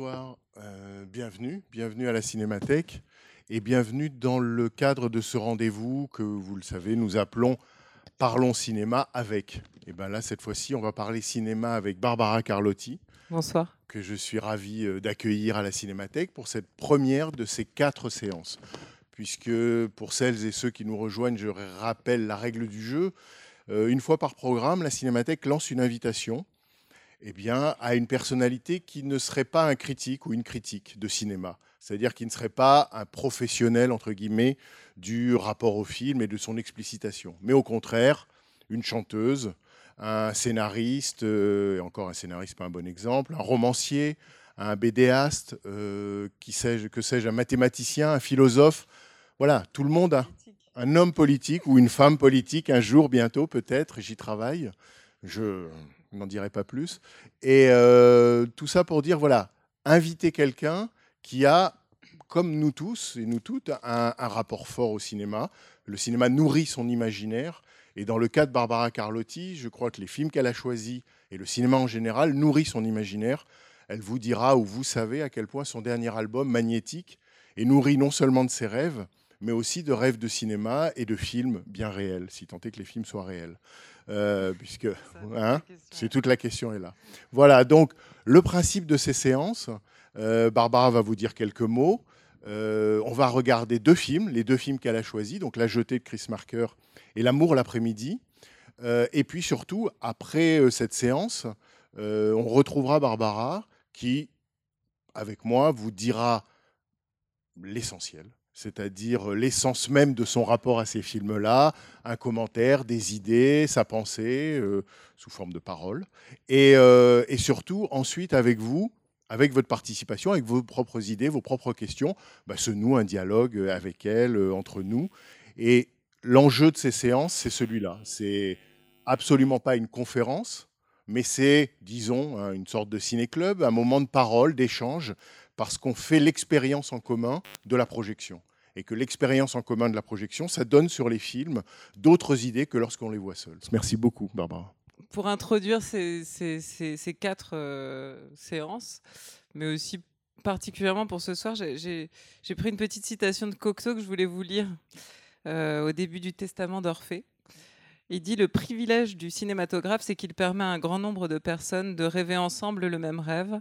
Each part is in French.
Bonsoir, euh, bienvenue, bienvenue à la Cinémathèque et bienvenue dans le cadre de ce rendez-vous que vous le savez, nous appelons Parlons cinéma avec. Et bien là, cette fois-ci, on va parler cinéma avec Barbara Carlotti Bonsoir. que je suis ravi euh, d'accueillir à la Cinémathèque pour cette première de ces quatre séances. Puisque pour celles et ceux qui nous rejoignent, je rappelle la règle du jeu. Euh, une fois par programme, la Cinémathèque lance une invitation eh bien, à une personnalité qui ne serait pas un critique ou une critique de cinéma. C'est-à-dire qui ne serait pas un professionnel, entre guillemets, du rapport au film et de son explicitation. Mais au contraire, une chanteuse, un scénariste, euh, et encore un scénariste, pas un bon exemple, un romancier, un bédéaste, euh, qui sais-je, que sais-je, un mathématicien, un philosophe. Voilà, tout le monde a un homme politique ou une femme politique, un jour bientôt peut-être, j'y travaille, je n'en dirai pas plus. Et euh, tout ça pour dire, voilà, inviter quelqu'un qui a, comme nous tous et nous toutes, un, un rapport fort au cinéma. Le cinéma nourrit son imaginaire. Et dans le cas de Barbara Carlotti, je crois que les films qu'elle a choisis et le cinéma en général nourrit son imaginaire. Elle vous dira ou vous savez à quel point son dernier album, Magnétique, est nourri non seulement de ses rêves, mais aussi de rêves de cinéma et de films bien réels, si tant est que les films soient réels. Euh, puisque hein, c'est toute la question est là. Voilà, donc le principe de ces séances, euh, Barbara va vous dire quelques mots. Euh, on va regarder deux films, les deux films qu'elle a choisis, donc La jetée de Chris Marker et L'amour l'après-midi. Et puis surtout, après cette séance, on retrouvera Barbara qui, avec moi, vous dira l'essentiel, c'est-à-dire l'essence même de son rapport à ces films-là, un commentaire, des idées, sa pensée, euh, sous forme de parole. Et, euh, et surtout, ensuite, avec vous, avec votre participation, avec vos propres idées, vos propres questions, bah, se noue un dialogue euh, avec elle, euh, entre nous. Et l'enjeu de ces séances, c'est celui-là. C'est absolument pas une conférence, mais c'est, disons, hein, une sorte de ciné-club, un moment de parole, d'échange, parce qu'on fait l'expérience en commun de la projection. Et que l'expérience en commun de la projection, ça donne sur les films d'autres idées que lorsqu'on les voit seuls. Merci beaucoup, Barbara. Pour introduire ces, quatre euh, séances, mais aussi particulièrement pour ce soir, j'ai pris une petite citation de Cocteau que je voulais vous lire euh, au début du Testament d'Orphée. Il dit Le privilège du cinématographe, c'est qu'il permet à un grand nombre de personnes de rêver ensemble le même rêve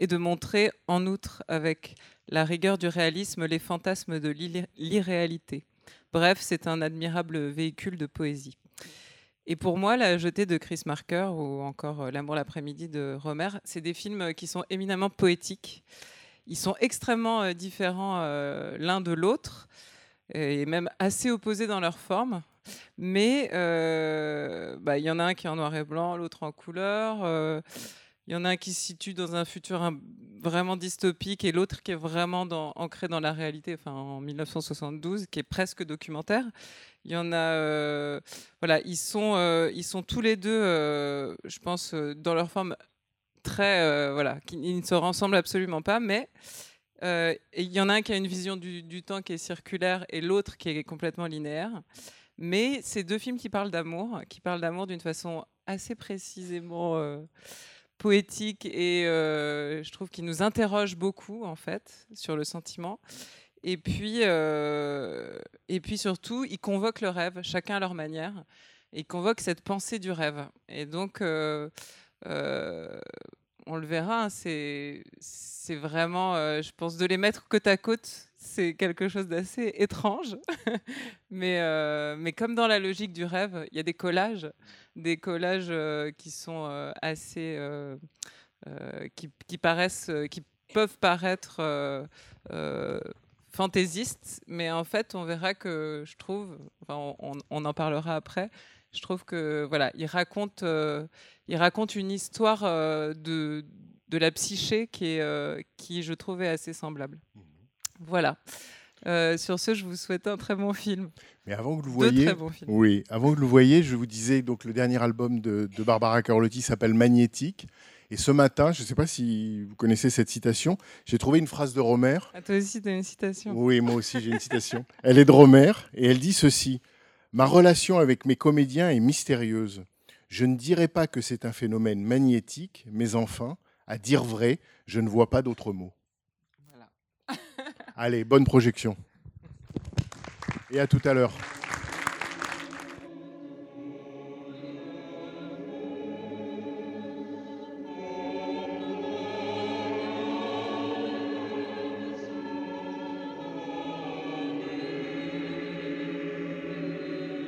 et de montrer, en outre, avec la rigueur du réalisme, les fantasmes de l'irré- l'irréalité. Bref, c'est un admirable véhicule de poésie. Et pour moi, La jetée de Chris Marker ou encore euh, L'amour l'après-midi de Romer, c'est des films euh, qui sont éminemment poétiques. Ils sont extrêmement euh, différents l'un de l'autre et même assez opposés dans leur forme. Mais bah, il y en a un qui est en noir et blanc, l'autre en couleur. Il y en a un qui se situe dans un futur vraiment dystopique et l'autre qui est vraiment ancré dans la réalité, en 1972, qui est presque documentaire. Il y en a, euh, voilà, ils sont, euh, ils sont tous les deux, euh, je pense, dans leur forme très, voilà, ils ne se ressemblent absolument pas, mais il y en a un qui a une vision du, temps qui est circulaire et l'autre qui est complètement linéaire. Mais c'est deux films qui parlent d'amour, qui parlent d'amour d'une façon assez précisément poétique et euh, je trouve qu'ils nous interrogent beaucoup en fait sur le sentiment. Et puis, euh, et puis surtout, ils convoquent le rêve, chacun à leur manière, et ils convoquent cette pensée du rêve. Et donc, euh, on le verra, hein, c'est vraiment, je pense, de les mettre côte à côte, c'est quelque chose d'assez étrange. mais, mais comme dans la logique du rêve, il y a des collages, des collages euh, qui sont euh, assez, euh, qui, qui paraissent, qui peuvent paraître euh, euh, fantaisiste, mais en fait, on verra que je trouve, enfin, on, on en parlera après. Je trouve que voilà, il raconte, euh, il raconte une histoire euh, de, de la psyché qui est, euh, qui je trouvais assez semblable. Voilà. Euh, sur ce, je vous souhaite un très bon film. Mais avant que vous voyez, oui, avant que vous le voyez, je vous disais donc le dernier album de, de Barbara Carlotti s'appelle Magnétique. Et ce matin, je ne sais pas si vous connaissez cette citation, j'ai trouvé une phrase de Romer. À toi aussi, tu as une citation. Oui, moi aussi j'ai une citation. Elle est de Romer et elle dit ceci Ma relation avec mes comédiens est mystérieuse. Je ne dirais pas que c'est un phénomène magnétique, mais enfin, à dire vrai, je ne vois pas d'autre mot. Voilà. Allez, bonne projection. Et à tout à l'heure.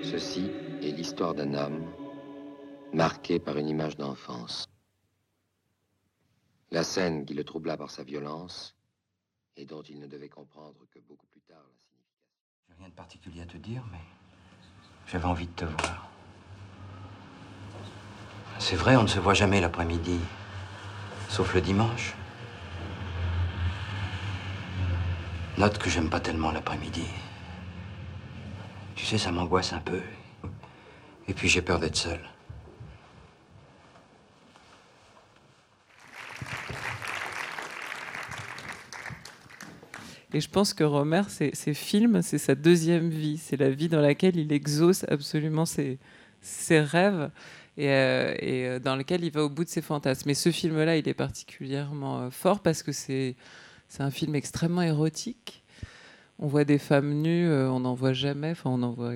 Ceci est l'histoire d'un homme marqué par une image d'enfance. La scène qui le troubla par sa violence et dont il ne devait comprendre que beaucoup plus tard la signification. J'ai rien de particulier à te dire, mais j'avais envie de te voir. C'est vrai, on ne se voit jamais l'après-midi, sauf le dimanche. Note que j'aime pas tellement l'après-midi. Tu sais, ça m'angoisse un peu. Et puis j'ai peur d'être seul. Et je pense que Romer, ses, ses films, c'est sa deuxième vie. C'est la vie dans laquelle il exauce absolument ses, ses rêves et, euh, et, euh, dans lequel il va au bout de ses fantasmes. Mais ce film-là, il est particulièrement euh, fort parce que c'est un film extrêmement érotique. On voit des femmes nues, on n'en voit jamais. Enfin, on en voit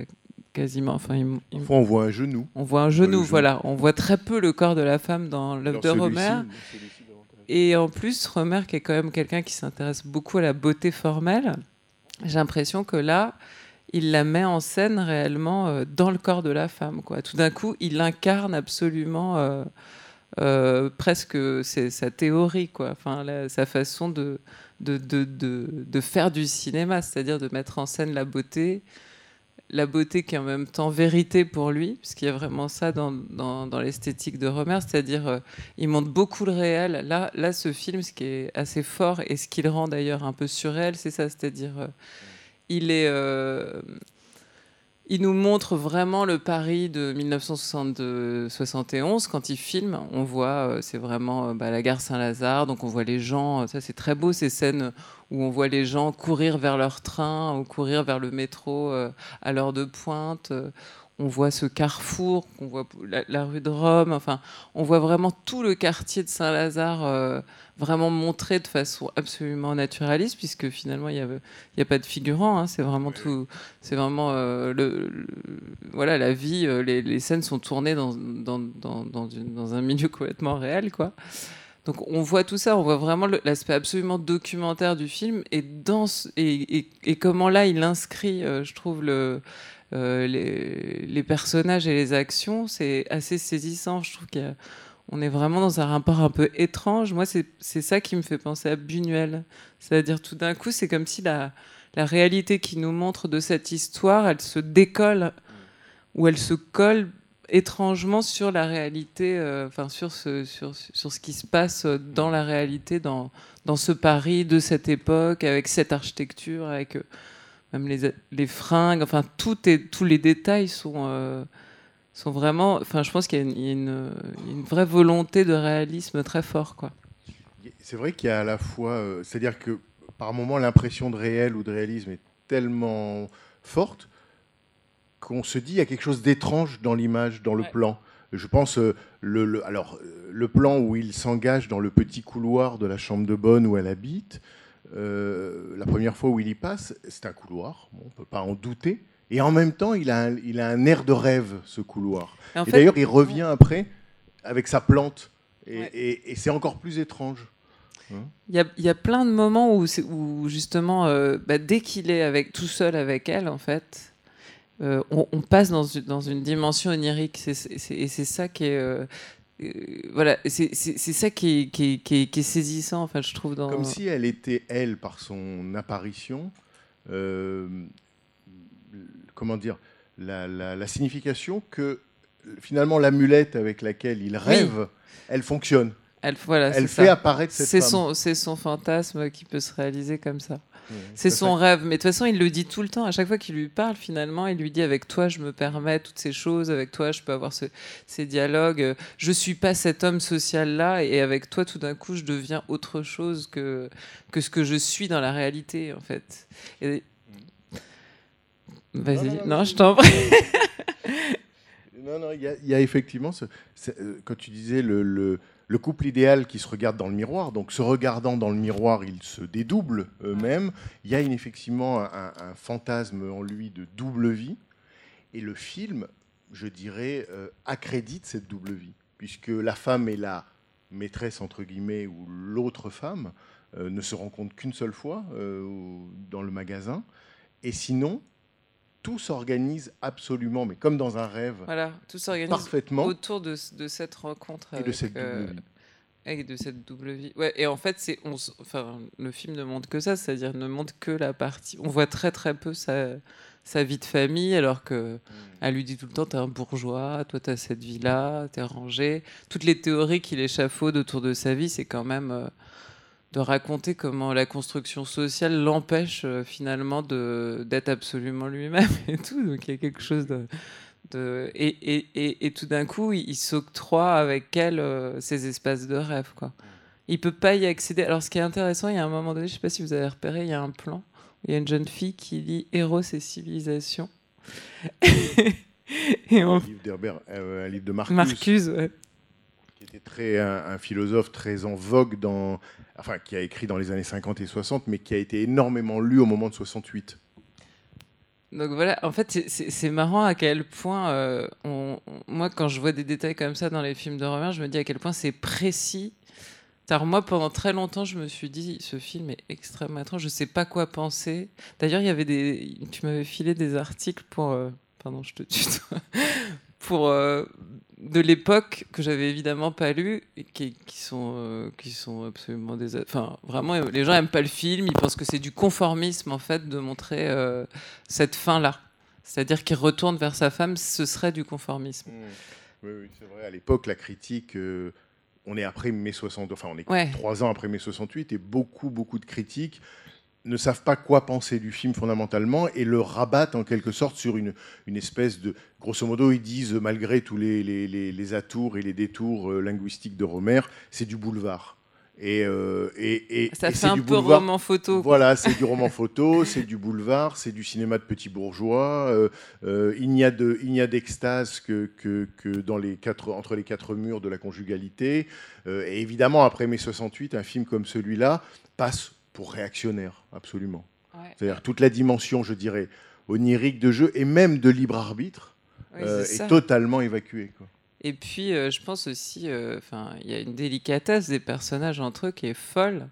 quasiment. Enfin, il- il- Parfois, on voit un genou. on voit un genou, voilà. On voit très peu le corps de la femme dans l'œuvre de Romer. Et en plus, Romer, qui est quand même quelqu'un qui s'intéresse beaucoup à la beauté formelle, j'ai l'impression que là, il la met en scène réellement euh, dans le corps de la femme. Quoi. Tout d'un coup, il incarne absolument euh, euh, presque sa théorie, quoi. Sa façon de faire du cinéma, c'est-à-dire de mettre en scène la beauté, la beauté qui est en même temps vérité pour lui, puisqu'il y a vraiment ça dans l'esthétique de Romer, c'est-à-dire euh, il montre beaucoup le réel. Là, là, ce film, ce qui est assez fort et ce qui le rend d'ailleurs un peu surréel, c'est ça, c'est-à-dire euh, il est, euh, il nous montre vraiment le Paris de 1972-71 quand il filme. On voit, euh, c'est vraiment euh, bah, la gare Saint-Lazare, donc on voit les gens. euh, Ça, c'est très beau ces scènes où on voit les gens courir vers leur train ou courir vers le métro à l'heure de pointe. On voit ce carrefour, on voit la, la rue de Rome. Enfin, on voit vraiment tout le quartier de Saint-Lazare euh, vraiment montré de façon absolument naturaliste, puisque finalement il n'y a, il y a pas de figurant. hein, c'est vraiment tout. C'est vraiment euh, le, le- voilà la vie. euh, les, les scènes sont tournées dans dans, dans, dans, une- dans un milieu complètement réel, quoi. Donc on voit tout ça, on voit vraiment l'aspect absolument documentaire du film et, dans et, et- et comment là il inscrit, je trouve, le, euh, les, personnages et les actions, c'est assez saisissant. Je trouve qu'on est vraiment dans un rapport un peu étrange. Moi, c'est c'est ça qui me fait penser à Buñuel. C'est-à-dire tout d'un coup, c'est comme si la, la réalité qui nous montre de cette histoire, elle se décolle ou elle se colle étrangement sur la réalité, euh, enfin sur ce, sur, sur ce qui se passe dans la réalité, dans, dans ce Paris de cette époque, avec cette architecture, avec euh, même les, les fringues, enfin tout est, tous les détails sont, euh, sont vraiment, enfin je pense qu'il y a une, il y a une, une vraie volonté de réalisme très fort, quoi. C'est vrai qu'il y a à la fois, euh, c'est-à-dire que par moment l'impression de réel ou de réalisme est tellement forte qu'on se dit il y a quelque chose d'étrange dans l'image, dans le Ouais. plan. Je pense euh, le, le- alors le plan où il s'engage dans le petit couloir de la chambre de bonne où elle habite. Euh, la première fois où il y passe, c'est un couloir, bon, on ne peut pas en douter. Et en même temps, il a un, il a un air de rêve, ce couloir. Et d'ailleurs, il revient après avec sa plante. Et, Ouais. et- et c'est encore plus étrange. Il y a, il y a plein de moments où, justement, euh, bah, dès qu'il est avec, tout seul avec elle, en fait, euh, on, on passe dans une, dans une dimension onirique. Et c'est ça qui est. euh, voilà, c'est ça qui est, qui, est, qui est- qui est saisissant, enfin, je trouve. Dans... Comme si elle était, elle, par son apparition, euh, comment dire, la, la- la signification que finalement l'amulette avec laquelle il rêve, elle fonctionne. Elle, voilà, Elle c'est fait ça. apparaître cette femme. c'est son fantasme qui peut se réaliser comme ça. Ouais, C'est son fait. rêve. Mais de toute façon, il le dit tout le temps. À chaque fois qu'il lui parle, finalement, il lui dit Avec toi, je me permets toutes ces choses. Avec toi, je peux avoir ce- ces dialogues. Je suis pas cet homme social-là. Et avec toi, tout d'un coup, je deviens autre chose que, que ce que je suis dans la réalité, en fait. Et- Vas-y. Non, Non, non, non, je t'en prie. Non, non, il y, a- il y a effectivement, ce, euh, quand tu disais le, le- le couple idéal qui se regarde dans le miroir, donc se regardant dans le miroir, ils se dédoublent eux-mêmes. Il y a une- effectivement un, un fantasme en lui de double vie. Et le film, je dirais, euh, accrédite cette double vie, puisque la femme est la maîtresse, entre guillemets, ou l'autre femme euh, ne se rencontre qu'une seule fois euh, dans le magasin. Et sinon, tout s'organise absolument, mais comme dans un rêve, Voilà, tout s'organise parfaitement. autour de, de cette rencontre. Et de avec, cette double euh, vie. Et de cette double vie. Ouais, et en fait, c'est, on, enfin, le film ne montre que ça, c'est-à-dire ne montre que la partie. On voit très très peu sa, sa vie de famille, alors que Mm. elle lui dit tout le temps T'es un bourgeois, toi t'as cette vie-là, t'es rangé. Toutes les théories qu'il échafaude autour de sa vie, c'est quand même euh, de raconter comment la construction sociale l'empêche euh, finalement de, d'être absolument lui-même et tout. Donc il y a quelque chose de. de- et, et, et, et tout d'un coup, il, il s'octroie avec elle euh, ces espaces de rêve. Quoi. Il peut pas y accéder. Alors, ce qui est intéressant, il y a un moment donné, je sais pas si vous avez repéré, il y a un plan où il y a une jeune fille qui lit Héros et civilisation. et on... un livre d'Herbert, euh, un livre de Marcus, Marcuse, ouais. qui était très un, un philosophe très en vogue dans, enfin qui a écrit dans les années 50 et 60, mais qui a été énormément lu au moment de 68. Donc voilà, en fait, c'est- marrant à quel point, euh, moi, quand je vois des détails comme ça dans les films de Romer, je me dis à quel point c'est précis. Car moi, pendant très longtemps, je me suis dit, ce film est extrêmement étrange, je sais pas quoi penser. D'ailleurs, il y avait des, tu m'avais filé des articles pour, euh, pardon, je te tutoie, pour euh, de l'époque que j'avais évidemment pas lu et qui, qui sont, euh, qui sont absolument des, enfin, vraiment, les gens aiment pas le film, ils pensent que c'est du conformisme en fait de montrer euh, cette fin-là. C'est-à-dire qu'il retourne vers sa femme, ce serait du conformisme. Oui, oui, c'est vrai. À l'époque, la critique, on est après mai 60, enfin on est trois ans après mai 68, et beaucoup, beaucoup de critiques ne savent pas quoi penser du film fondamentalement et le rabattent en quelque sorte sur une, une espèce de... Grosso modo, ils disent, malgré tous les, les, les- les atours et les détours euh, linguistiques de Romer, c'est du boulevard. Et, euh, et, et- Ça et fait un du peu boulevard- roman photo. Voilà, c'est du roman photo, c'est du boulevard, c'est du cinéma de petits bourgeois. euh, euh, il n'y a de, il n'y a d'extase que, que, que dans les quatre, entre les quatre murs de la conjugalité. Et évidemment, après mai 68, un film comme celui-là passe pour réactionnaire, absolument. Ouais. C'est-à-dire toute la dimension, je dirais, onirique de jeu et même de libre arbitre Oui, euh, est totalement évacuée. quoi. Et puis, euh, je pense aussi, euh, enfin, il y a une délicatesse des personnages entre eux qui est folle.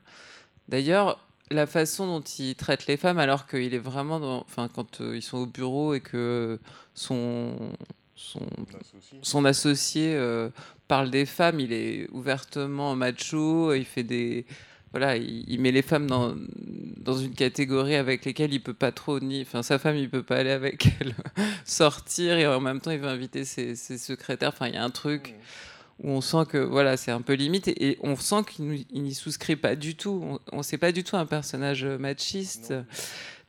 D'ailleurs, la façon dont il traite les femmes, alors qu'il est vraiment, dans, enfin, quand euh, ils sont au bureau et que son son, son associé euh, parle des femmes, il est ouvertement macho, il fait des voilà, il, il met les femmes dans, dans une catégorie avec lesquelles il peut pas trop ni, enfin sa femme il peut pas aller avec elle sortir et en même temps il veut inviter ses, ses secrétaires. Enfin il y a un truc où on sent que voilà c'est un peu limite et, et on sent qu'il n'y souscrit pas du tout. On, sait pas du tout un personnage machiste.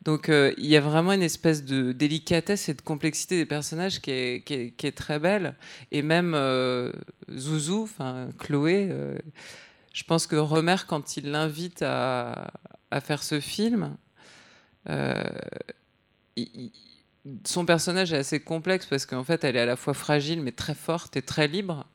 Donc euh, il y a vraiment une espèce de délicatesse et de complexité des personnages qui est, qui est, qui est très belle. Et même euh, Zouzou, enfin Chloé, euh, je pense que Romer, quand il l'invite à, faire ce film, euh, son personnage est assez complexe parce qu'en fait elle est à la fois fragile mais très forte et très libre.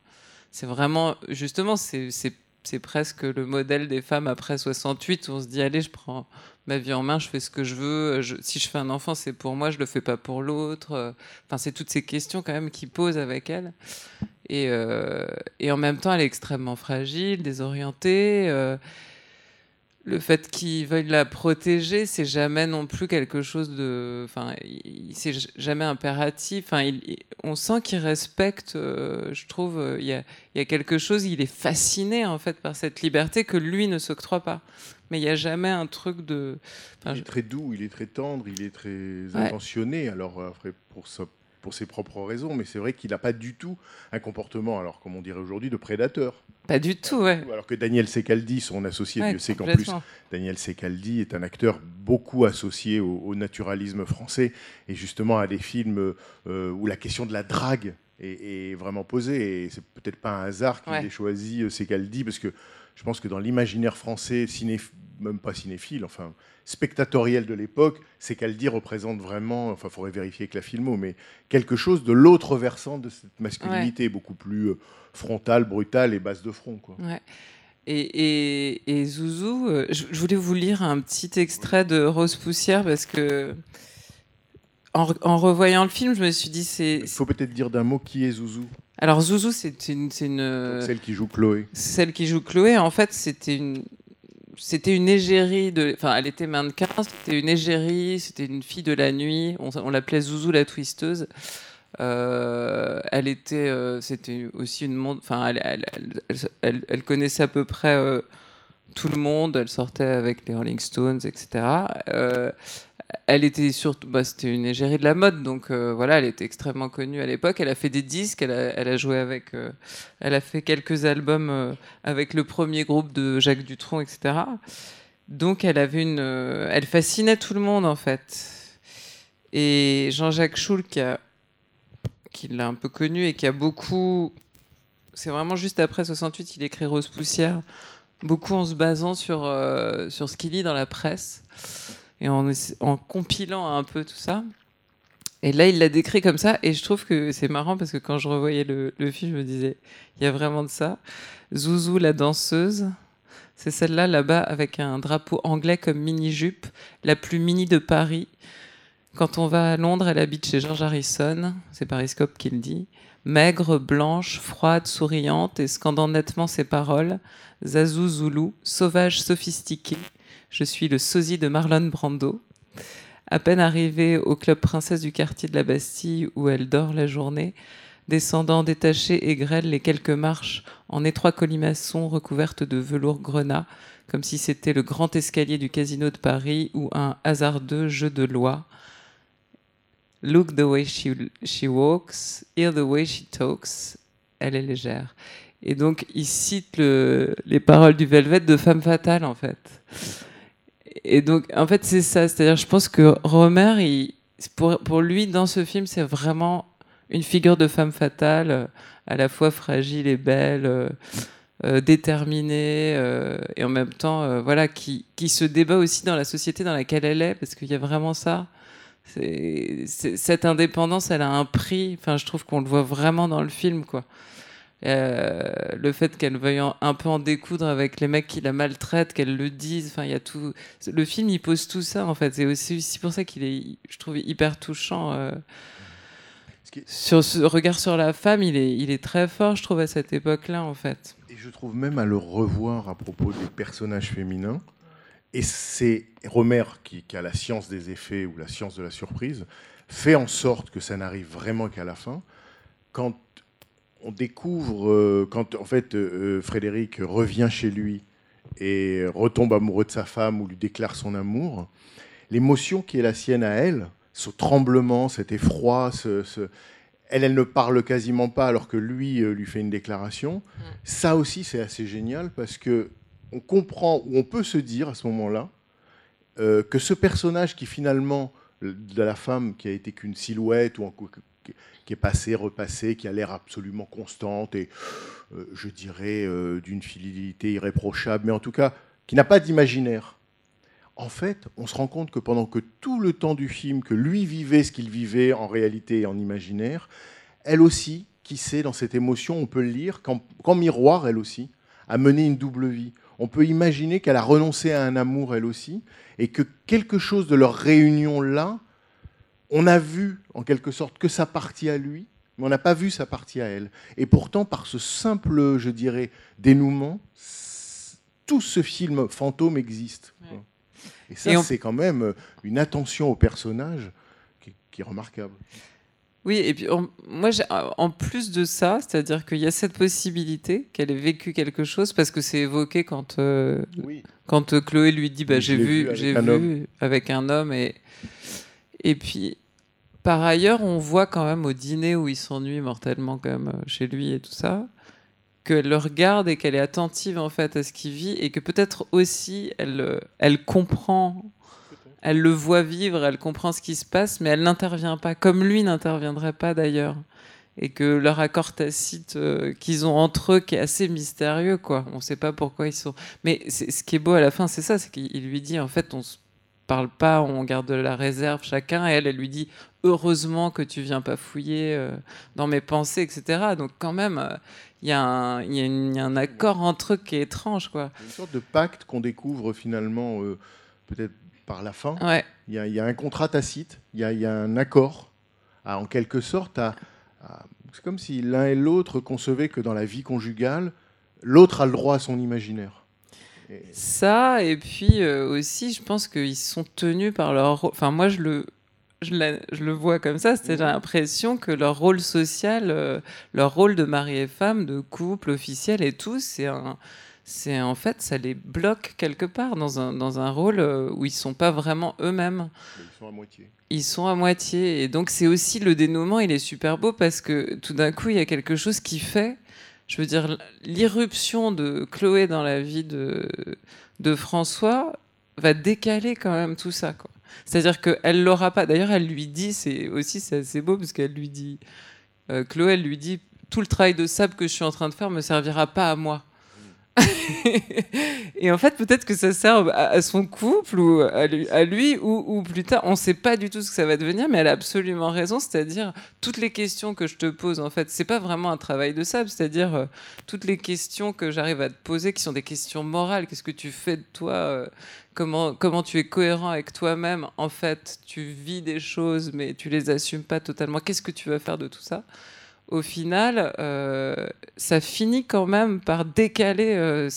C'est vraiment, justement, c'est presque le modèle des femmes après 68 où on se dit allez, je prends ma vie en main, je fais ce que je veux. Si je fais un enfant, c'est pour moi, je le fais pas pour l'autre. Enfin, c'est toutes ces questions quand même qu'il pose avec elle. Et, euh, et en même temps, elle est extrêmement fragile, désorientée. euh, le fait qu'il veuille la protéger, c'est jamais non plus quelque chose de. Enfin, c'est jamais impératif. Enfin, il- il- on sent qu'il respecte, euh, je trouve, il y, a, il y a quelque chose, il est fasciné en fait par cette liberté que lui ne s'octroie pas. Mais il n'y a jamais un truc de. enfin, Il je- est très doux, il est très tendre, il est très intentionné. Alors après, pour, sa- pour ses propres raisons, mais c'est vrai qu'il n'a pas du tout un comportement, alors comme on dirait aujourd'hui, de prédateur. Pas du tout, ouais. Alors que Daniel Secaldi, son associé, Ouais, Dieu sait qu'en plus. Daniel Secaldi est un acteur beaucoup associé au, au naturalisme français et justement à des films euh, où la question de la drague est, est vraiment posée. Et c'est peut-être pas un hasard qu'il Ouais. ait choisi euh, Secaldi parce que je pense que dans l'imaginaire français, ciné, même pas cinéphile, enfin spectatoriel de l'époque, Secaldi représente vraiment, enfin, il faudrait vérifier avec la filmo, mais quelque chose de l'autre versant de cette masculinité, beaucoup plus euh, frontale, brutale et basse de front. Quoi. Ouais. Et, et, et Zouzou, euh, je, je voulais vous lire un petit extrait de Rose Poussière parce que en, re- en revoyant le film, je me suis dit c'est. Il faut peut-être dire d'un mot qui est Zouzou, Alors Zouzou, c'est une, c'est une celle qui joue Chloé. celle qui joue Chloé. En fait, c'était une c'était une égérie. Enfin, elle était mannequin. C'était une égérie. C'était une fille de la nuit. On, l'appelait Zouzou la twisteuse. Euh, elle était, euh, c'était aussi une monde. Enfin, elle- elle- elle connaissait à peu près euh, tout le monde. Elle sortait avec les Rolling Stones, etc. Elle était surtout, bah, c'était une égérie de la mode, donc euh, voilà, elle était extrêmement connue à l'époque. Elle a fait des disques, elle a, joué avec, euh, elle a fait quelques albums euh, avec le premier groupe de Jacques Dutronc, etc. Donc elle avait une, elle fascinait tout le monde en fait. Et Jean-Jacques Schul qui l'a un peu connu et qui a beaucoup. C'est vraiment juste après 68, il écrit Rose Poussière, beaucoup en se basant sur, sur ce qu'il lit dans la presse et en, compilant un peu tout ça. Et là, il l'a décrit comme ça, et je trouve que c'est marrant parce que quand je revoyais le, le film, je me disais, il y a vraiment de ça. Zouzou, la danseuse, c'est celle-là, là-bas, avec un drapeau anglais comme mini-jupe, la plus mini de Paris. Quand on va à Londres, elle habite chez George Harrison, c'est Pariscope qui le dit. Maigre, blanche, froide, souriante et scandant nettement ses paroles. Zazou Zoulou, sauvage, sophistiqué. Je suis le sosie de Marlon Brando. À peine arrivée au club princesse du quartier de la Bastille où elle dort la journée, descendant détaché et grêle les quelques marches en étroit colimaçon recouverte de velours grenat, comme si c'était le grand escalier du casino de Paris ou un hasardeux jeu de loi. Look the way she, she walks, hear the way she talks. Elle est légère. Et donc, il cite le- les paroles du Velvet de Femme Fatale, en fait. Et donc, en fait, c'est ça. C'est-à-dire, je pense que Romer, pour, lui, dans ce film, c'est vraiment une figure de femme fatale, euh, à la fois fragile et belle, euh, euh, déterminée, et en même temps, voilà, qui, se débat aussi dans la société dans laquelle elle est, parce qu'il y a vraiment ça. Cette indépendance, elle a un prix. Enfin, je trouve qu'on le voit vraiment dans le film, quoi. Euh, le fait qu'elle veuille en- un peu en découdre avec les mecs qui la maltraitent, qu'elle le dise. Enfin, il y a tout. Le film, il pose tout ça, en fait. C'est aussi aussi pour ça qu'il est, je trouve, hyper touchant. euh, Ce qui est- sur ce regard sur la femme, il est, il est très fort, je trouve, à cette époque-là, en fait. Et je trouve même à le revoir à propos des personnages féminins. Et c'est Romer qui, qui a la science des effets ou la science de la surprise, fait en sorte que ça n'arrive vraiment qu'à la fin. Quand on découvre, euh, quand en fait euh, Frédéric revient chez lui et retombe amoureux de sa femme ou lui déclare son amour, l'émotion qui est la sienne à elle, ce tremblement, cet effroi, ce, ce- elle, elle ne parle quasiment pas alors que lui euh, lui fait une déclaration. Ça aussi, c'est assez génial parce que on comprend ou on peut se dire à ce moment-là euh, que ce personnage qui finalement de la femme qui a été qu'une silhouette ou qui est passée, repassée, qui a l'air absolument constante et euh, je dirais euh, d'une fidélité irréprochable, mais en tout cas qui n'a pas d'imaginaire. En fait, on se rend compte que pendant que tout le temps du film, que lui vivait ce qu'il vivait en réalité et en imaginaire, elle aussi, qui sait, dans cette émotion, on peut le lire, qu'en miroir, elle aussi, a mené une double vie. On peut imaginer qu'elle a renoncé à un amour, elle aussi, et que quelque chose de leur réunion là, on a vu en quelque sorte que sa partie à lui, mais on n'a pas vu sa partie à elle. Et pourtant, par ce simple, je dirais, dénouement, tout ce film fantôme existe. Ouais. Et ça, on- c'est quand même euh, une attention au personnage qui, qui est remarquable. Oui, et puis moi, j'ai- en plus de ça, c'est-à-dire qu'il y a cette possibilité qu'elle ait vécu quelque chose, parce que c'est évoqué quand, euh, Oui. quand euh, Chloé lui dit bah, J'ai vu, vu avec un vu homme. avec un homme. Et, et puis, par ailleurs, on voit quand même au dîner où il s'ennuie mortellement, quand même, euh, chez lui et tout ça, qu'elle le regarde et qu'elle est attentive en fait à ce qu'il vit, et que peut-être aussi elle, euh, elle comprend elle le voit vivre, elle comprend ce qui se passe, mais elle n'intervient pas, comme lui n'interviendrait pas d'ailleurs. Et que leur accord tacite euh, qu'ils ont entre eux, qui est assez mystérieux, quoi. On ne sait pas pourquoi ils sont. Mais ce qui est beau à la fin, c'est ça, c'est qu'il lui dit, en fait, on se parle pas, on garde de la réserve chacun, et elle, elle lui dit, heureusement que tu viens pas fouiller euh, dans mes pensées, etc. Donc quand même, euh, il y, a un- il y a y un accord entre eux qui est étrange, quoi. Y une sorte de pacte qu'on découvre finalement, euh, peut-être par la fin. Ouais. Il y, a, il y a un contrat tacite, il y a, il y a un accord, à, en quelque sorte, à, à- c'est comme si l'un et l'autre concevaient que dans la vie conjugale, l'autre a le droit à son imaginaire. Ça, et puis euh, aussi, je pense qu'ils sont tenus par leur rôle. Enfin, moi, je le, je, la- je le vois comme ça, c'est-à-dire j'ai l'impression que leur rôle social, euh, leur rôle de mari et femme, de couple officiel et tout, c'est un. C'est en fait, ça les bloque quelque part dans un, dans un rôle euh, où ils sont pas vraiment eux-mêmes Ils sont à moitié. ils sont à moitié. Et donc, c'est aussi le dénouement, il est super beau parce que tout d'un coup, il y a quelque chose qui fait, je veux dire, l'irruption de Chloé dans la vie de, de François va décaler quand même tout ça. C'est-à-dire qu'elle l'aura pas. D'ailleurs, elle lui dit, c'est aussi c'est assez beau parce qu'elle lui dit, euh, Chloé, elle lui dit, tout le travail de sable que je suis en train de faire me servira pas à moi. et en fait, peut-être que ça sert à, son couple ou à lui, ou plus tard. On ne sait pas du tout ce que ça va devenir, mais elle a absolument raison. C'est-à-dire, toutes les questions que je te pose, en fait, c'est pas vraiment un travail de sable. C'est-à-dire, euh, toutes les questions que j'arrive à te poser, qui sont des questions morales. Qu'est-ce que tu fais de toi euh, comment, comment tu es cohérent avec toi-même? En fait, tu vis des choses, mais tu les assumes pas totalement. Qu'est-ce que tu vas faire de tout ça? Au final, euh, ça finit quand même par décaler euh,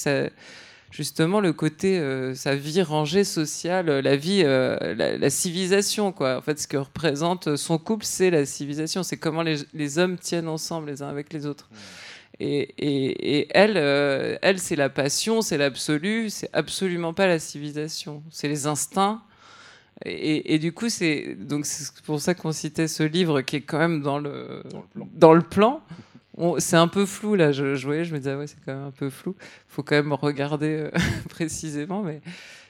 justement le côté, euh, sa vie rangée sociale, la vie, la, la civilisation. Quoi. En fait, ce que représente son couple, c'est la civilisation. C'est comment les, les hommes tiennent ensemble les uns avec les autres. Et, et- et elle, elle c'est la passion, c'est l'absolu, c'est absolument pas la civilisation. C'est les instincts. Et, et du coup, c'est donc c'est pour ça qu'on citait ce livre qui est quand même dans le Dans le plan. C'est un peu flou là. Je, je voyais, je me disais ah ouais, c'est quand même un peu flou. Faut quand même regarder euh, précisément, mais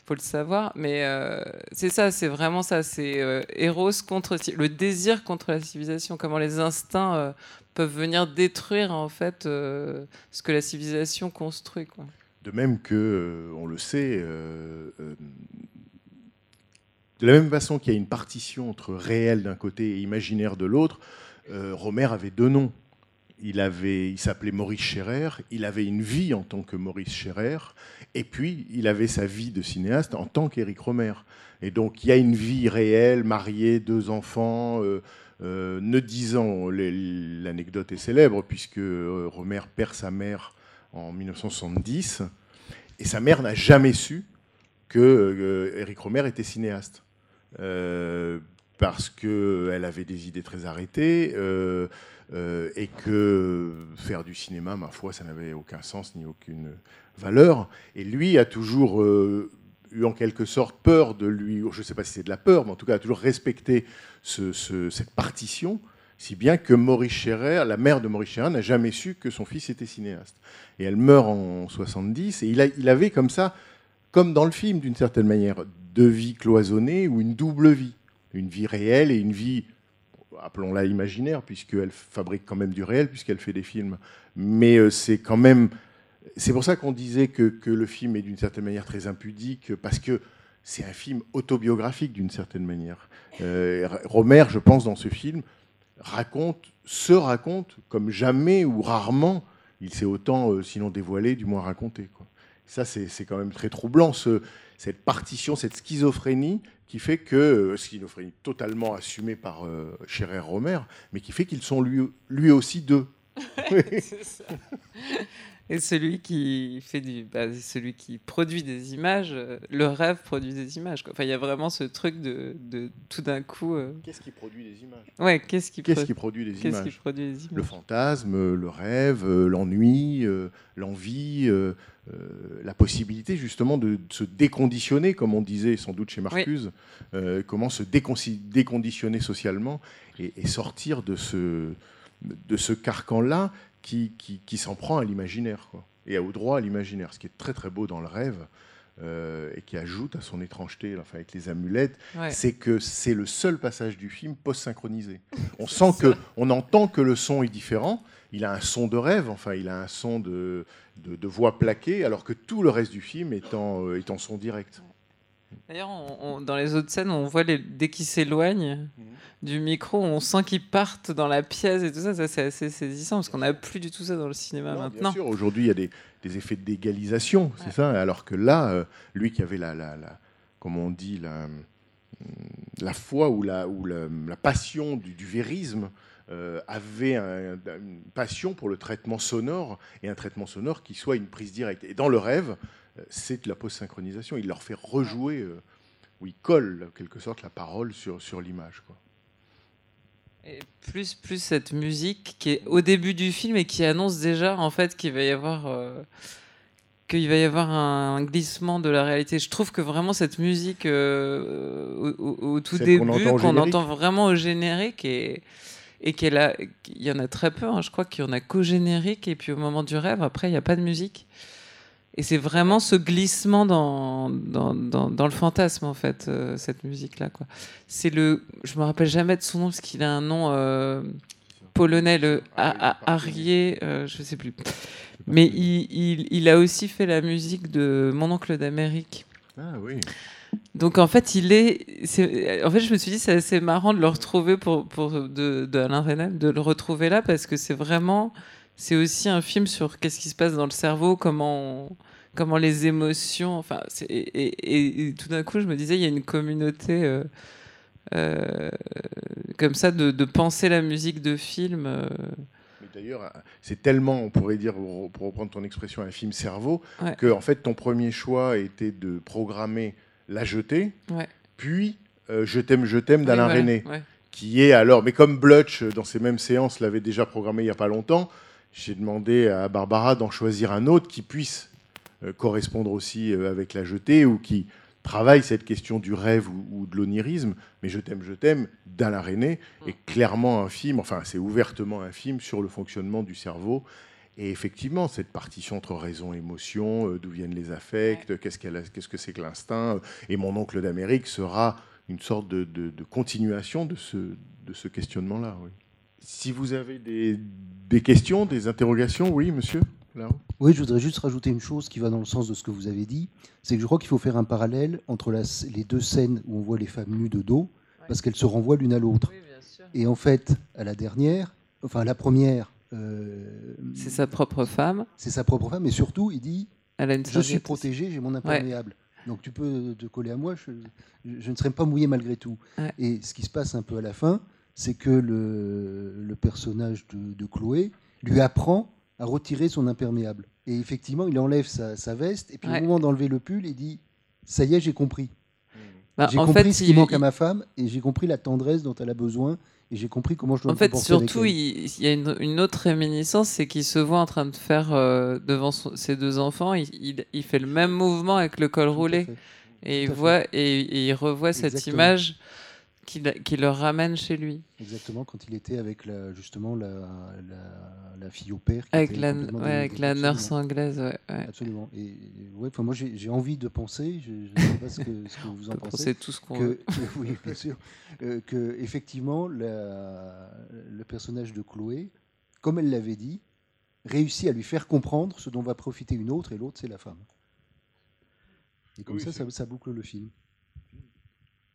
faut le savoir. Mais euh, c'est ça, c'est vraiment ça. C'est euh, Eros contre le désir contre la civilisation. Comment les instincts euh, peuvent venir détruire en fait ce que la civilisation construit. Quoi. De même que, on le sait, de la même façon qu'il y a une partition entre réel d'un côté et imaginaire de l'autre, euh, Romer avait deux noms. Il, s'appelait Maurice Scherer, il avait une vie en tant que Maurice Scherer, et puis il avait sa vie de cinéaste en tant qu'Éric Romer. Et donc il y a une vie réelle, marié, deux enfants, euh, euh, ne disant, l'anecdote est célèbre, puisque Romer perd sa mère en 1970, et sa mère n'a jamais su que Éric Romer était cinéaste. Euh, parce qu'elle avait des idées très arrêtées euh, euh, et que faire du cinéma, ma foi, ça n'avait aucun sens ni aucune valeur. Et lui a toujours eu en quelque sorte peur de lui, je ne sais pas si c'est de la peur, mais en tout cas a toujours respecté ce- ce- cette partition, si bien que Maurice Scherer, la mère de Maurice Scherer, n'a jamais su que son fils était cinéaste. Et elle meurt en 70, et il avait comme ça, comme dans le film d'une certaine manière, deux vies cloisonnées ou une double vie. Une vie réelle et une vie, appelons-la imaginaire, puisqu'elle fabrique quand même du réel, puisqu'elle fait des films. Mais euh, c'est quand même... C'est pour ça qu'on disait que, que le film est d'une certaine manière très impudique, parce que c'est un film autobiographique d'une certaine manière. Euh, Romer, je pense, dans ce film, raconte, se raconte comme jamais ou rarement il s'est autant, euh, sinon dévoilé, du moins raconté. Ça, c'est quand même très troublant, ce- cette partition, cette schizophrénie qui fait que, euh, schizophrénie totalement assumée par euh, Scherer Romer, mais qui fait qu'ils sont lui, lui aussi deux. C'est ça. Et celui qui fait du, bah, celui qui produit des images, euh, le rêve produit des images. quoi. Enfin, il y a vraiment ce truc de, de tout d'un coup. euh, Qu'est-ce qui produit les images? Ouais, qu'est-ce qui, Qu'est-ce pro- qui produit les qu'est-ce qui images? produit les images? Le fantasme, le rêve, euh, l'ennui, euh, l'envie, euh, euh, la possibilité justement de, de se déconditionner, comme on disait sans doute chez Marcuse, euh, comment se déconditionner socialement et, et sortir de ce, de ce carcan-là qui, qui, qui s'en prend à l'imaginaire, et au droit à l'imaginaire, ce qui est très très beau dans le rêve. euh, et qui ajoute à son étrangeté, enfin, avec les amulettes, Ouais. c'est que c'est le seul passage du film post-synchronisé. On sent que, on entend que le son est différent. Il a un son de rêve, enfin, il a un son de, de, de voix plaquée, alors que tout le reste du film est en, euh, est en son direct. D'ailleurs, on- on- dans les autres scènes, on voit les, dès qu'ils s'éloignent du micro, on sent qu'ils partent dans la pièce et tout ça. Ça, c'est assez saisissant parce qu'on n'a plus du tout ça dans le cinéma Non, maintenant. Bien sûr, aujourd'hui, il y a des, des effets d'égalisation, c'est ça. Alors que là, euh, lui qui avait la, la, la- comme on dit, la, hum, la foi ou la, ou la, la passion du, du vérisme, euh, avait un- une passion pour le traitement sonore et un traitement sonore qui soit une prise directe. Et dans le rêve, c'est de la post-synchronisation. Il leur fait rejouer, euh, ou il colle, en quelque sorte, la parole sur, sur l'image. Et plus, plus cette musique qui est au début du film et qui annonce déjà en fait qu'il va y avoir euh, qu'il va y avoir un glissement de la réalité. Je trouve que vraiment cette musique euh, au, au- au tout Celle début qu'on entend vraiment au générique et et qu'elle a il y en a très peu. hein. Je crois qu'il y en a qu'au générique et puis au moment du rêve après il n'y a pas de musique. Et c'est vraiment ce glissement dans, dans, dans, dans le fantasme, en fait, euh, cette musique-là. quoi. C'est le. Je me rappelle jamais de son nom, parce qu'il a un nom euh, polonais, le Arié, euh, je sais plus. Mais il, il, il a aussi fait la musique de Mon oncle d'Amérique. Ah oui. Donc en fait, il est. c'est- En fait, je me suis dit, c'est assez marrant de le retrouver pour, pour de, de Alain de le retrouver là, parce que c'est vraiment. C'est aussi un film sur qu'est-ce qui se passe dans le cerveau, comment, on- comment les émotions. Enfin, et, et- et tout d'un coup, je me disais, il y a une communauté euh, euh, comme ça de, de penser la musique de film. euh, d'ailleurs, c'est tellement, on pourrait dire, pour reprendre ton expression, un film cerveau, Ouais. que en fait, ton premier choix était de programmer La Jetée, Ouais. puis Je t'aime, je t'aime d'Alain oui, voilà, René, ouais. qui est alors, mais comme Blutch, dans ces mêmes séances, l'avait déjà programmé il n'y a pas longtemps, j'ai demandé à Barbara d'en choisir un autre qui puisse correspondre aussi euh, avec La Jetée ou qui travaille cette question du rêve ou, ou de l'onirisme, mais Je t'aime, je t'aime d'Alain René est clairement un film, enfin c'est ouvertement un film sur le fonctionnement du cerveau. Et effectivement, cette partition entre raison et émotion, euh, d'où viennent les affects, qu'est-ce, qu'elle a- qu'est-ce que c'est que l'instinct, euh, et mon oncle d'Amérique sera une sorte de, de- de continuation de ce, de ce questionnement-là. oui. Si vous avez des, des questions, des interrogations, oui, monsieur? Oui, je voudrais juste rajouter une chose qui va dans le sens de ce que vous avez dit. C'est que je crois qu'il faut faire un parallèle entre la les deux scènes où on voit les femmes nues de dos, parce qu'elles se renvoient l'une à l'autre. Et en fait, à la dernière, enfin à la première, euh, C'est sa propre femme. c'est sa propre femme, et surtout, il dit Elle a une Je suis protégé, j'ai mon imperméable. Donc tu peux te coller à moi, je, je ne serai pas mouillé malgré tout. Ouais. Et ce qui se passe un peu à la fin, c'est que le, le personnage de, de Chloé lui apprend à retirer son imperméable. Et effectivement, il enlève sa, sa veste, et puis Ouais. au moment d'enlever le pull, il dit Ça y est, j'ai compris. Bah, j'ai en compris fait, ce qui il- manque à ma femme, et j'ai compris la tendresse dont elle a besoin, et j'ai compris comment je dois En me fait, comporter avec surtout, il, il y a une, une autre réminiscence, c'est qu'il se voit en train de faire euh, devant son- ses deux enfants, il, il- fait le même mouvement avec le col Tout roulé. fait. Et il, fait. voit, et, et il revoit cette image qui, le ramène chez lui. Exactement, quand il était avec la, justement la, la, la fille au père. qui Avec la, ouais, avec la nurse anglaise. Ouais, ouais. Absolument. Et, et ouais, enfin, moi, j'ai envie de penser, je ne sais pas ce que, ce que vous en pensez, penser tout ce qu'on que, veut. que- oui, bien sûr, euh, que effectivement, la- le personnage de Chloé, comme elle l'avait dit, réussit à lui faire comprendre ce dont va profiter une autre, et l'autre, c'est la femme. Et comme Oui, ça, c'est- ça, ça boucle le film.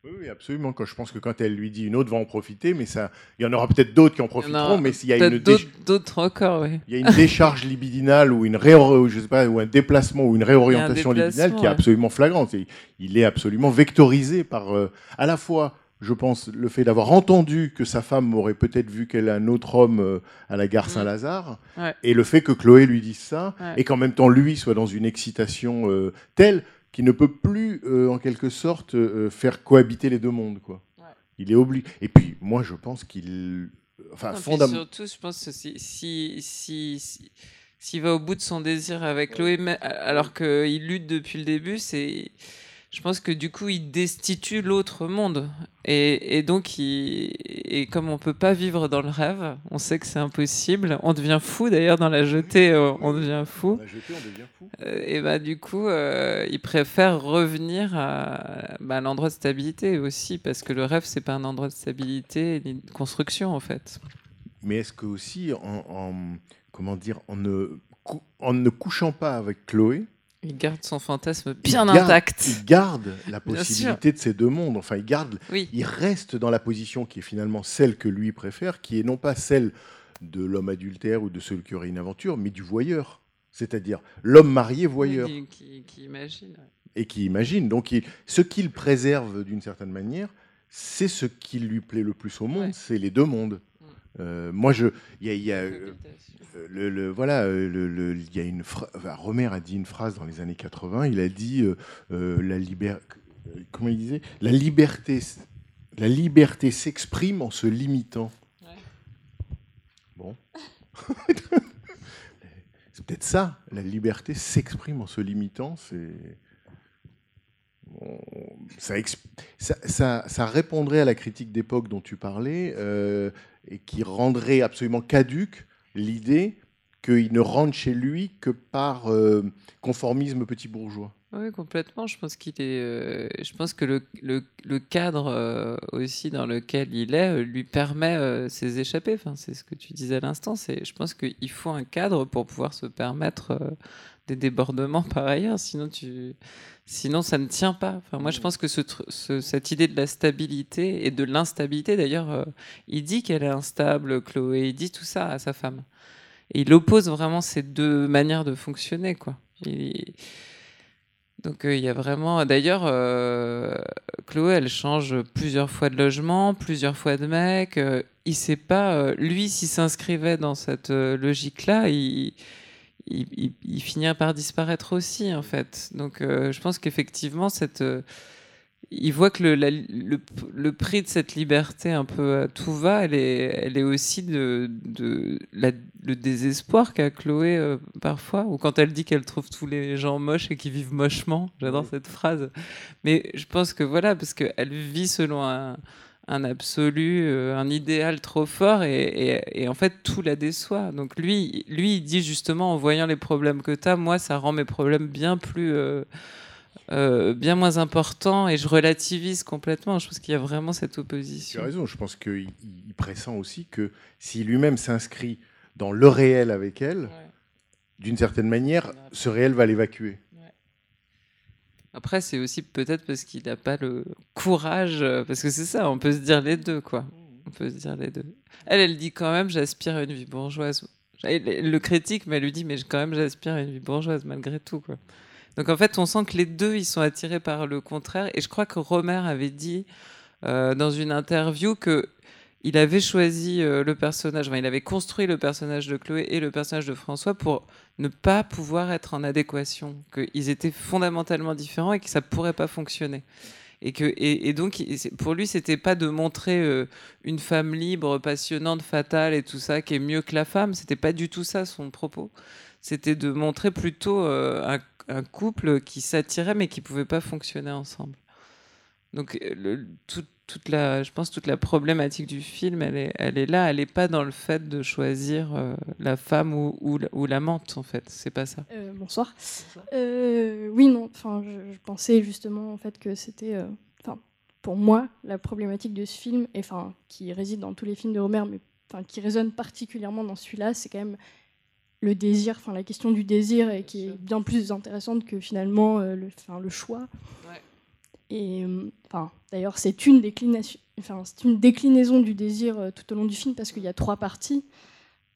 Oui, absolument. Quand je pense que quand elle lui dit une autre va en profiter, mais ça, il y en aura peut-être d'autres qui en profiteront, mais s'il y a une d'autres- déch- encore, oui. il y a une décharge libidinale ou une réor- je sais pas, ou un déplacement ou une réorientation libidinale qui est absolument flagrante. Et il est absolument vectorisé par euh, à la fois je pense, le fait d'avoir entendu que sa femme aurait peut-être vu qu'elle a un autre homme euh, à la gare Saint-Lazare, Ouais. et le fait que Chloé lui dise ça, Ouais. et qu'en même temps lui soit dans une excitation euh, telle qu'il ne peut plus, euh, en quelque sorte, euh, faire cohabiter les deux mondes. Quoi. Ouais. Il est obligé. Et puis, moi, je pense qu'il. Enfin, fondamentalement. surtout, je pense que si, si, si, si- s'il va au bout de son désir avec Chloé, alors qu'il lutte depuis le début, c'est, je pense que du coup, il destitue l'autre monde. Et, et donc, il, et comme on peut pas vivre dans le rêve, on sait que c'est impossible. On devient fou d'ailleurs dans la jetée, euh, on devient fou. On a jeté, on devient fou. Euh, et bah du coup, euh, il préfère revenir à, bah, à l'endroit de stabilité aussi, parce que le rêve, c'est pas un endroit de stabilité ni de construction en fait. Mais est-ce que aussi, en, en- comment dire, en ne, en ne couchant pas avec Chloé, Il garde son fantasme il bien garde- intact. Il garde la possibilité de ces deux mondes. Enfin, il garde, Oui. il reste dans la position qui est finalement celle que lui préfère, qui est non pas celle de l'homme adultère ou de celui qui aurait une aventure, mais du voyeur. C'est-à-dire l'homme marié voyeur Qui, qui- qui imagine. ouais. et qui imagine. Donc, il- ce qu'il préserve d'une certaine manière, c'est ce qui lui plaît le plus au monde, Ouais. c'est les deux mondes. Euh, moi, je, il y a, y a, euh, euh, le, le- voilà, le, y a une phrase. Romer a dit une phrase dans les années 80. Il a dit euh, la liberté. Comment il disait? La liberté. La liberté s'exprime en se limitant. Ouais. Bon. c'est peut-être ça. La liberté s'exprime en se limitant. C'est. Ça, ça, ça- ça répondrait à la critique d'époque dont tu parlais euh, et qui rendrait absolument caduque l'idée qu'il ne rentre chez lui que par euh, conformisme petit bourgeois. Oui, complètement. Je pense qu'il est. euh, je pense que le, cadre euh, aussi dans lequel il est lui permet ses échappées. Enfin, c'est ce que tu disais à l'instant. Je pense qu'il faut un cadre pour pouvoir se permettre des débordements par ailleurs. Sinon, tu, sinon ça ne tient pas. Enfin, moi, je pense que ce, tru- ce- cette idée de la stabilité et de l'instabilité. D'ailleurs, euh, il dit qu'elle est instable, Chloé. Il dit tout ça à sa femme. Et il oppose vraiment ces deux manières de fonctionner, quoi. Il- donc euh, il y a vraiment. D'ailleurs, euh, Chloé, elle change plusieurs fois de logement, plusieurs fois de mec. euh, il sait pas. euh, lui, s'il s'inscrivait dans cette logique-là, il, il, il- il finirait par disparaître aussi, en fait. Donc euh, je pense qu'effectivement, cette. euh, il voit que le, la- le, le prix de cette liberté un peu à tout va, elle est, elle est aussi de, de la- le désespoir qu'a Chloé euh, parfois, ou quand elle dit qu'elle trouve tous les gens moches et qui vivent mochement. J'adore cette phrase. Mais je pense que voilà, parce qu'elle vit selon un, un absolu, euh, un idéal trop fort, et, et- et en fait tout la déçoit. Donc lui, lui, il dit justement, en voyant les problèmes que tu as, moi, ça rend mes problèmes bien plus... euh, euh, bien moins importants et je relativise complètement. Je pense qu'il y a vraiment cette Tu opposition. as raison, je pense qu'il il pressent aussi que si lui-même s'inscrit dans le réel avec elle, Ouais. d'une certaine manière, ce réel va l'évacuer. Après, c'est aussi peut-être parce qu'il n'a pas le courage, euh, parce que c'est ça, on peut se dire les deux, quoi. On peut se dire les deux. Elle, elle dit quand même, j'aspire à une vie bourgeoise. Elle, le critique, mais elle lui dit, mais quand même, j'aspire à une vie bourgeoise, malgré tout, quoi. Donc en fait, on sent que les deux, ils sont attirés par le contraire. Et je crois que Romer avait dit euh, dans une interview que il avait choisi euh, le personnage, enfin, il avait construit le personnage de Chloé et le personnage de François pour ne pas pouvoir être en adéquation, qu'ils étaient fondamentalement différents et que ça pourrait pas fonctionner. Et, que, et, donc, pour lui, c'était pas de montrer euh, une femme libre, passionnante, fatale et tout ça, qui est mieux que la femme. C'était pas du tout ça son propos. C'était de montrer plutôt euh, un, un couple qui s'attirait mais qui pouvait pas fonctionner ensemble. Donc, euh, le- tout- toute la, je pense toute la problématique du film, elle est, elle est là. Elle n'est pas dans le fait de choisir euh, la femme ou, ou, la- ou l'amante, en fait. C'est pas ça. Euh, bonsoir. Euh, oui, non. Enfin, je, je pensais justement en fait que c'était, euh, enfin, pour moi, la problématique de ce film, et enfin, qui réside dans tous les films de Romer, mais enfin, qui résonne particulièrement dans celui-là, c'est quand même le désir, enfin, la question du désir, et qui est bien plus intéressante que finalement euh, le, enfin, le choix. Ouais. Et euh, enfin, d'ailleurs, c'est une enfin, une déclinaison du désir euh, tout au long du film parce qu'il y a trois parties.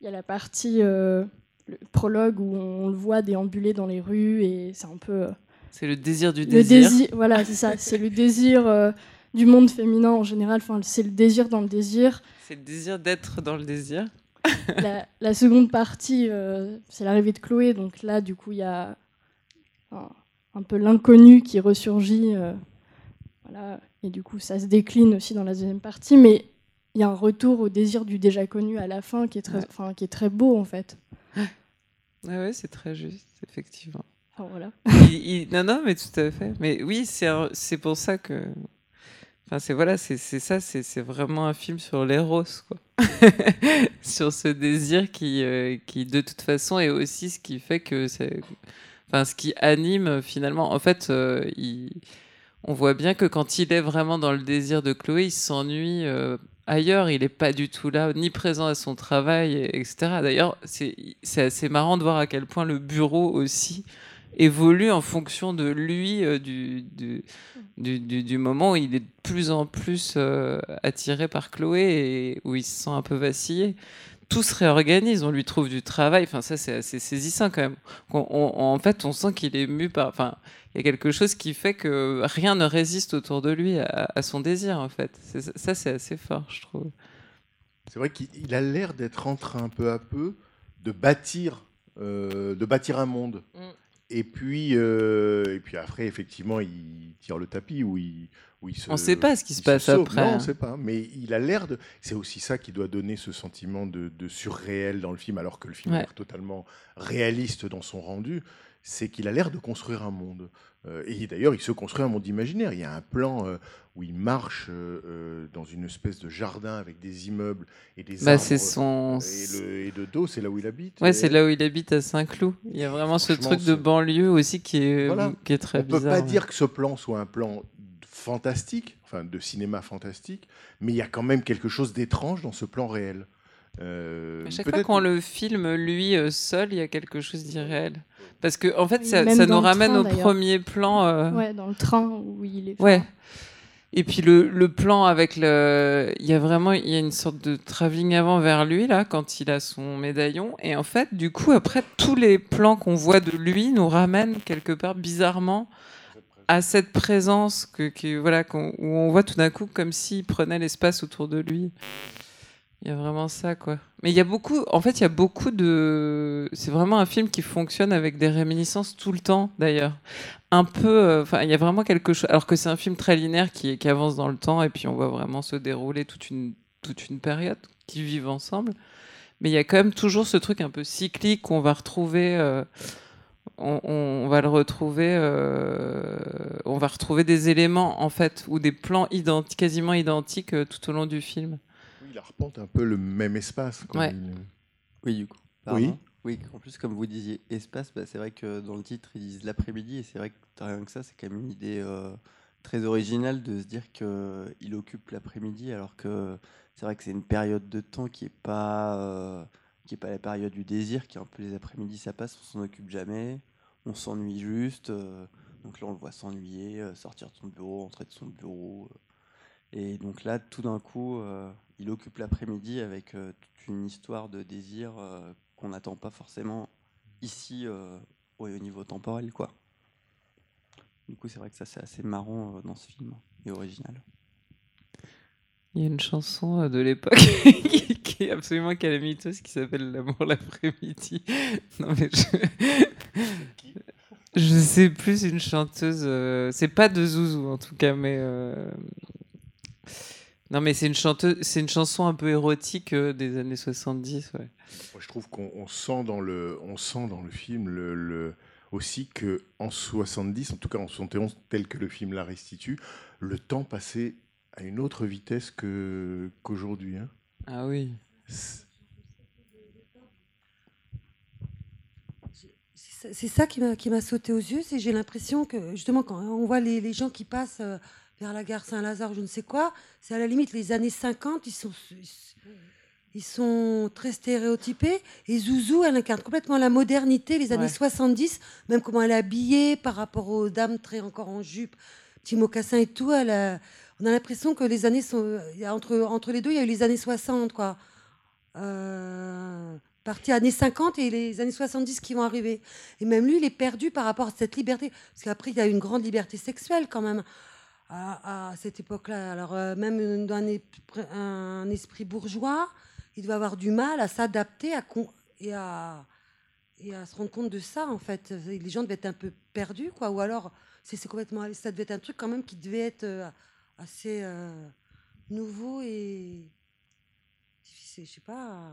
Il y a la partie euh, le prologue où on le voit déambuler dans les rues et c'est un peu euh, C'est le désir du le désir. désir. Voilà, c'est ça. C'est le désir du monde féminin en général. Enfin, c'est le désir dans le désir. C'est le désir d'être dans le désir. la, la, seconde partie, c'est l'arrivée de Chloé. Donc là, du coup, il y a un, un peu l'inconnu qui ressurgit. Voilà. Et du coup, ça se décline aussi dans la deuxième partie. Mais il y a un retour au désir du déjà connu à la fin qui est très, ouais. qui est très beau, en fait. Ah ouais, c'est très juste, effectivement. Enfin, voilà. il, il, non, non, mais tout à fait. Mais oui, c'est pour ça que. Enfin, c'est voilà, c'est ça, c'est vraiment un film sur l'éros, quoi. sur ce désir qui, euh, qui, de toute façon, est aussi ce qui fait que. Enfin, ce qui anime finalement. En fait, euh, il, on voit bien que quand il est vraiment dans le désir de Chloé, il s'ennuie euh, ailleurs. Il n'est pas du tout là, ni présent à son travail, etc. D'ailleurs, c'est assez marrant de voir à quel point le bureau aussi évolue en fonction de lui, euh, du, moment où il est de plus en plus euh, attiré par Chloé et où il se sent un peu vacillé. Tout se réorganise, on lui trouve du travail. Enfin, ça, c'est assez saisissant quand même. On, on, en fait, on sent qu'il est mu par. Enfin, il y a quelque chose qui fait que rien ne résiste autour de lui à, à son désir, en fait. Ça, c'est assez fort, je trouve. C'est vrai qu'il a l'air d'être en train, peu à peu, de bâtir, euh, de bâtir un monde. Mm. Et puis, euh, et puis après, effectivement, il tire le tapis où il, où il se. On ne sait pas ce qui se passe se après. Non, on ne sait pas. Mais il a l'air de. C'est aussi ça qui doit donner ce sentiment de, de surréel dans le film, alors que le film ouais. est totalement réaliste dans son rendu. C'est qu'il a l'air de construire un monde. Euh, et d'ailleurs, il se construit un monde imaginaire. Il y a un plan euh, où il marche euh, dans une espèce de jardin avec des immeubles et des bah, arbres. Son... Et, le, et, de dos, c'est là où il habite. Ouais, c'est là où il habite à Saint-Cloud. Il y a vraiment ce truc de banlieue aussi qui est, voilà. qui est très On bizarre. On peut pas dire que ce plan soit un plan fantastique, enfin de cinéma fantastique, mais il y a quand même quelque chose d'étrange dans ce plan réel. Euh, à chaque fois qu'on le filme, lui seul, il y a quelque chose d'irréel. Parce que, en fait, ça, ça nous ramène train, au premier plan. Euh... Ouais, dans le train où il est. Ouais. Et puis le, le, plan avec le, il y a vraiment, il y a une sorte de travelling avant vers lui là quand il a son médaillon. Et en fait, du coup, après tous les plans qu'on voit de lui nous ramènent quelque part bizarrement à cette présence que, que voilà, qu on, où on voit tout d'un coup comme s'il prenait l'espace autour de lui. Il y a vraiment ça, quoi. Mais il y a beaucoup, en fait, il y a beaucoup de. C'est vraiment un film qui fonctionne avec des réminiscences tout le temps, d'ailleurs. Un peu. Enfin, euh, il y a vraiment quelque chose. Alors que c'est un film très linéaire qui, avance dans le temps, et puis on voit vraiment se dérouler toute une, période qui vivent ensemble. Mais il y a quand même toujours ce truc un peu cyclique qu'on va retrouver. Euh, on, va le retrouver. Euh, on va retrouver des éléments, en fait, ou des plans quasiment identiques tout au long du film il arpente un peu le même espace. Quoi. Ouais. Oui, du coup. Pardon oui. Oui, en plus, comme vous disiez espace, bah, c'est vrai que dans le titre, ils disent l'après-midi, et c'est vrai que rien que ça, c'est quand même une idée euh, très originale de se dire qu'il occupe l'après-midi, alors que c'est vrai que c'est une période de temps qui n'est pas, euh, qui est pas la période du désir, qui est un peu les après-midi, ça passe, on s'en occupe jamais, on s'ennuie juste. Euh, donc là, on le voit s'ennuyer, sortir de son bureau, entrer de son bureau. et donc là, tout d'un coup, il occupe l'après-midi avec euh, toute une histoire de désir euh, qu'on n'attend pas forcément ici euh, au niveau temporel. Quoi. Du coup, c'est vrai que ça, c'est assez marrant dans ce film et original. Il y a une chanson de l'époque qui est absolument calamiteuse qui s'appelle L'amour l'après-midi. Non, mais je. Je sais plus, une chanteuse. Euh... C'est pas de Zouzou en tout cas, mais. Euh... Non, mais c'est une, chanteuse, c'est une chanson un peu érotique euh, des années 70. Ouais. Moi, je trouve qu'on sent dans le, on sent dans le film le, le, aussi que en 70, en tout cas en 71, tel que le film la restitue, le temps passait à une autre vitesse que, qu'aujourd'hui. Hein. Ah oui. C'est ça qui m'a, qui m'a sauté aux yeux, c'est j'ai l'impression que justement quand on voit les, les gens qui passent euh, vers la gare Saint-Lazare, je ne sais quoi, c'est à la limite les années 50, ils sont, ils sont très stéréotypés. Et Zouzou, elle incarne complètement la modernité, les années ouais. 70, même comment elle est habillée par rapport aux dames très encore en jupe, petits mocassins et tout. Elle a, on a l'impression que les années sont. Entre, entre les deux, il y a eu les années 60, quoi. Euh, partie années 50 et les années 70 qui vont arriver. Et même lui, il est perdu par rapport à cette liberté. Parce qu'après, il y a une grande liberté sexuelle quand même. À, cette époque-là. Alors, euh, même dans un, esprit bourgeois, il doit avoir du mal à s'adapter à et, à, se rendre compte de ça, en fait. Les gens devaient être un peu perdus, quoi. Ou alors, c'est complètement. Ça devait être un truc, quand même, qui devait être euh, assez euh, nouveau et. Je sais pas.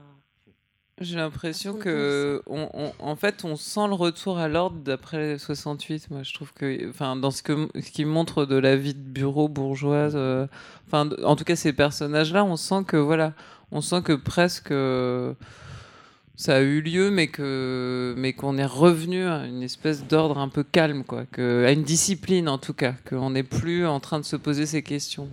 J'ai l'impression que, on, on- en fait, on sent le retour à l'ordre d'après 68. Moi, je trouve que, enfin, dans ce que, ce qui montre de la vie de bureau bourgeoise, euh, enfin, en tout cas, ces personnages-là, on sent que, voilà, on sent que presque euh, ça a eu lieu, mais que, mais qu'on est revenu à une espèce d'ordre un peu calme, quoi, que, à une discipline en tout cas, qu'on n'est plus en train de se poser ces questions.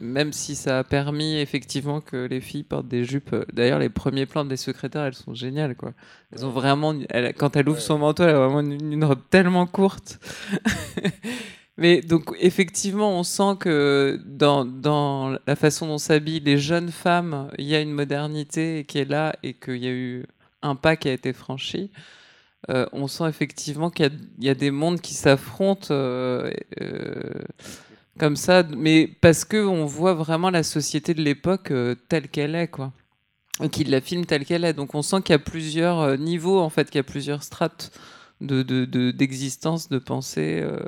Même si ça a permis effectivement que les filles portent des jupes. euh, D'ailleurs, les premiers plans des secrétaires, elles sont géniales, quoi. Elles ont vraiment, elle- quand elle ouvre son manteau, elle a vraiment une, une robe tellement courte. Mais donc effectivement, on sent que dans, la façon dont s'habillent les jeunes femmes, il y a une modernité qui est là et qu'il y a eu un pas qui a été franchi. Euh, on sent effectivement qu'il y a- des mondes qui s'affrontent euh, euh, comme ça, mais parce que on voit vraiment la société de l'époque telle qu'elle est, quoi. Et qu'il la filme telle qu'elle est. Donc on sent qu'il y a plusieurs niveaux, en fait, qu'il y a plusieurs strates de, de- de- d'existence, de, pensée, euh,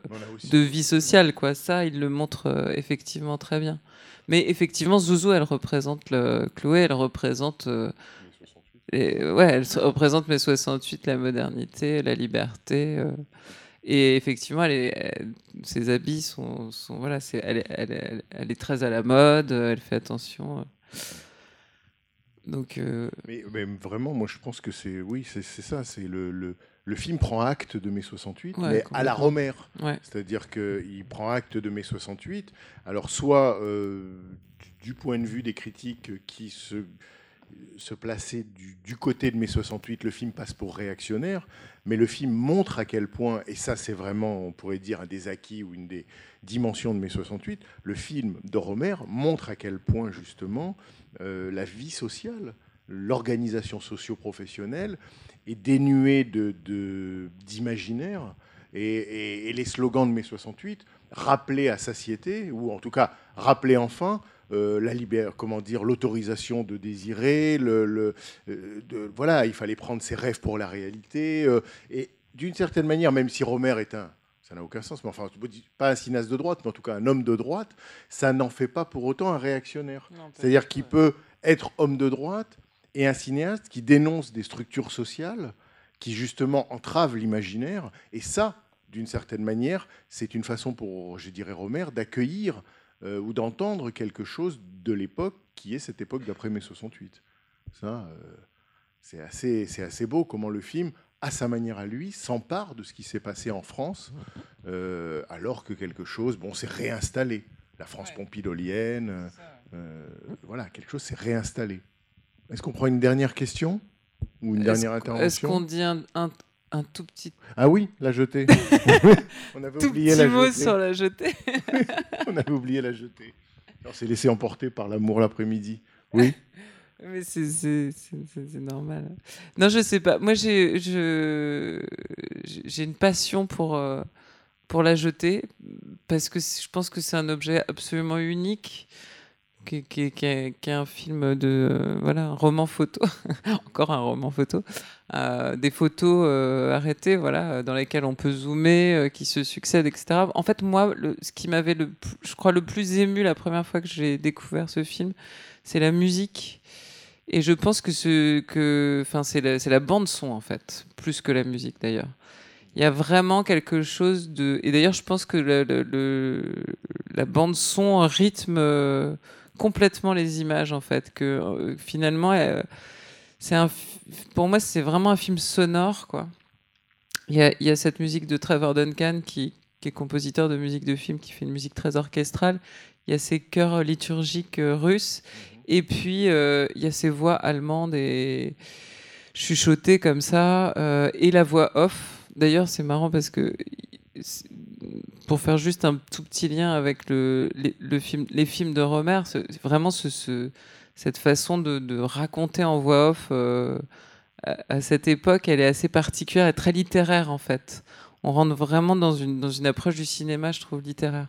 de vie sociale, quoi. Ça, il le montre euh, effectivement très bien. Mais effectivement, Zouzou, elle représente le... Chloé, elle représente. euh, les- ouais, elle se- représente mai 68, la modernité, la liberté. euh, et effectivement, elle est- elle- ses habits sont, sont voilà, elle, est- elle, est- elle, elle est très à la mode, elle fait attention. Donc, Mais, mais vraiment, moi je pense que c'est oui, c'est c'est ça. C'est le, le, le film prend acte de mai 68, Ouais, mais à la. Romer. Ouais. C'est-à-dire qu'il prend acte de mai 68. Alors soit euh, du- point de vue des critiques qui se se plaçaient du, du côté de mai 68, le film passe pour réactionnaire, mais le film montre à quel point, et ça c'est vraiment, on pourrait dire, un des acquis ou une des dimensions de mai 68, le film de Romer montre à quel point justement euh, la vie sociale, l'organisation socio-professionnelle est dénuée de- de- d'imaginaire et, et- et les slogans de mai 68 rappelaient à satiété, ou en tout cas rappelaient enfin euh, la libère, comment dire, l'autorisation de désirer, le, le- euh, de- voilà, il fallait prendre ses rêves pour la réalité, euh, et d'une certaine manière, même si Romer est un, ça n'a aucun sens, mais enfin, pas un cinéaste de droite, mais en tout cas un homme de droite, ça n'en fait pas pour autant un réactionnaire. C'est-à-dire qu'il peut être homme de droite et un cinéaste qui dénonce des structures sociales qui justement entravent l'imaginaire, et ça, d'une certaine manière, c'est une façon pour, je dirais, Romer, d'accueillir euh, ou d'entendre quelque chose de l'époque qui est cette époque d'après mai 68. Ça, euh, c'est assez, c'est assez beau comment le film, à sa manière à lui, s'empare de ce qui s'est passé en France, euh, alors que quelque chose, bon, s'est réinstallé. La France pompidolienne, voilà, quelque chose s'est réinstallé. Est-ce qu'on prend une dernière question ou une dernière intervention Est-ce qu'on dit un, un- un tout petit. Ah oui, la jetée. On avait tout oublié petit la mot jetée. sur la jetée. On avait oublié la jetée. On s'est laissé emporter par l'amour l'après-midi. Oui. Mais c'est normal. Non, je sais pas. Moi, j'ai une passion pour, euh, pour la jetée parce que je pense que c'est un objet absolument unique. Qui, est- un film de voilà un roman photo encore un roman photo Euh, des photos euh, arrêtées voilà euh, dans lesquelles on peut zoomer qui se succèdent etc en fait moi ce qui m'avait le je crois le plus ému la première fois que j'ai découvert ce film c'est la musique. Et je pense que ce que enfin c'est la, bande son en fait plus que la musique d'ailleurs. Il y a vraiment quelque chose de et d'ailleurs je pense que la bande son rythme complètement les images en fait que euh, finalement euh, c'est un pour moi c'est vraiment un film sonore quoi. Il y a, il y a cette musique de Trevor Duncan qui, qui est compositeur de musique de film qui fait une musique très orchestrale. Il y a ces chœurs liturgiques euh, russes. Et puis il y a ces voix allemandes et chuchotées comme ça et la voix off. D'ailleurs c'est marrant parce que pour faire juste un tout petit lien avec le, les, le film, les films de Romer, vraiment ce, ce- cette façon de, raconter en voix off euh, à, à cette époque, elle est assez particulière et très littéraire en fait. On rentre vraiment dans une, dans une approche du cinéma, je trouve, littéraire.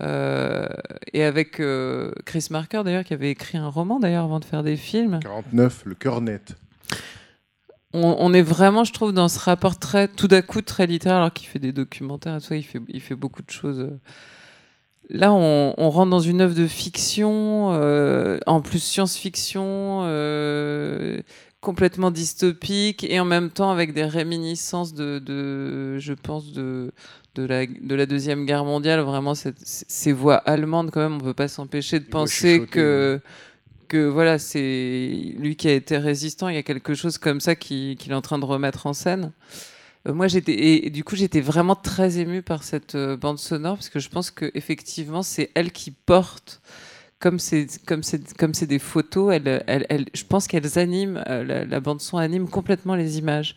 Euh, et avec euh, Chris Marker d'ailleurs qui avait écrit un roman d'ailleurs avant de faire des films. 49, le cœur net. On, on, est vraiment, je trouve, dans ce rapport très, tout d'un coup très littéraire, alors qu'il fait des documentaires et tout ça, il fait, il fait beaucoup de choses. Là, on, on rentre dans une œuvre de fiction, euh, en plus science-fiction, euh, complètement dystopique, et en même temps avec des réminiscences de, de je pense, de, de la, de la Deuxième Guerre mondiale, vraiment cette, ces voix allemandes quand même, on ne peut pas s'empêcher de penser que, que voilà, c'est lui qui a été résistant, il y a quelque chose comme ça qu'il qui est en train de remettre en scène. Euh, moi, j'étais et, du coup, j'étais vraiment très émue par cette euh, bande sonore parce que je pense que effectivement, c'est elle qui porte comme c'est comme c'est comme c'est des photos, elle, elle, je pense qu'elles animent euh, la, la, bande son anime complètement les images.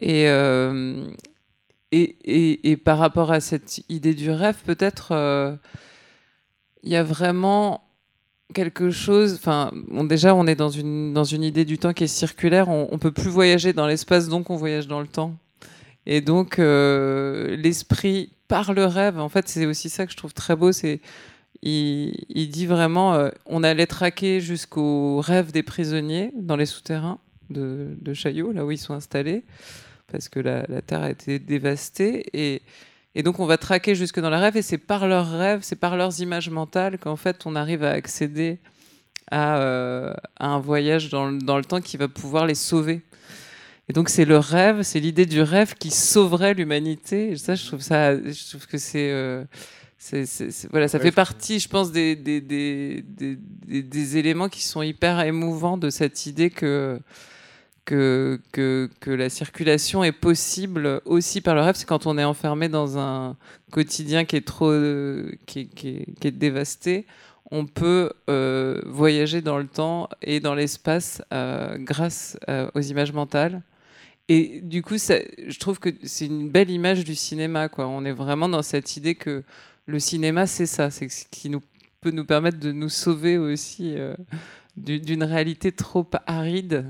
Et, et, et, et, par rapport à cette idée du rêve, peut-être il y a vraiment quelque chose. Enfin, déjà, on est dans une, dans une idée du temps qui est circulaire. On, on peut plus voyager dans l'espace, donc on voyage dans le temps. Et donc, euh, l'esprit par le rêve, en fait, c'est aussi ça que je trouve très beau. C'est il, il, dit vraiment, euh, on allait traquer jusqu'au rêve des prisonniers dans les souterrains de, de Chaillot, là où ils sont installés, parce que la, la terre a été dévastée. Et, et donc on va traquer jusque dans le rêve, et c'est par leurs rêves, c'est par leurs images mentales qu'en fait on arrive à accéder à, euh, à un voyage dans, dans, le temps qui va pouvoir les sauver. Et donc c'est le rêve, c'est l'idée du rêve qui sauverait l'humanité. Et ça, je trouve ça, je trouve que c'est euh, voilà, ça ouais, fait partie, je pense, des, des, des, des, des éléments qui sont hyper émouvants de cette idée que, que, la circulation est possible aussi par le rêve. C'est quand on est enfermé dans un quotidien qui est trop, qui, est dévasté, on peut euh, voyager dans le temps et dans l'espace euh, grâce euh, aux images mentales. Et du coup, je trouve que c'est une belle image du cinéma. On est vraiment dans cette idée que le cinéma, c'est ça, c'est ce qui peut nous permettre de nous sauver aussi d'une réalité trop aride.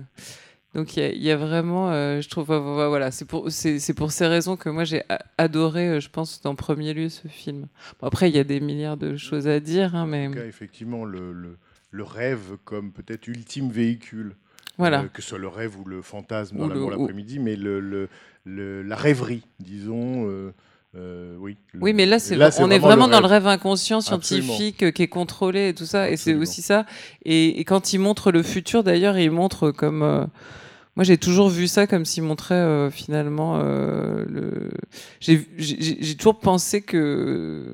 Donc il y, y, a vraiment, euh, je trouve, voilà, c'est pour, pour ces raisons que moi j'ai adoré, euh, je pense, en premier lieu ce film. Bon, après, il y a des milliards de choses à dire, hein, mais... En tout cas, effectivement, le, le, le rêve comme peut-être ultime véhicule. Voilà. Euh, que ce soit le rêve ou le fantasme dans l'amour l'après-midi, mais le, le, la rêverie, disons. Euh, euh, oui, oui, mais là, c'est là, on est vraiment, dans le rêve inconscient scientifique Absolument. qui est contrôlé et tout ça, Absolument. et c'est aussi ça. Et, et, quand il montre le futur, d'ailleurs, il montre comme. Euh, moi, j'ai toujours vu ça comme s'il montrait euh, finalement euh, le. J'ai toujours pensé que,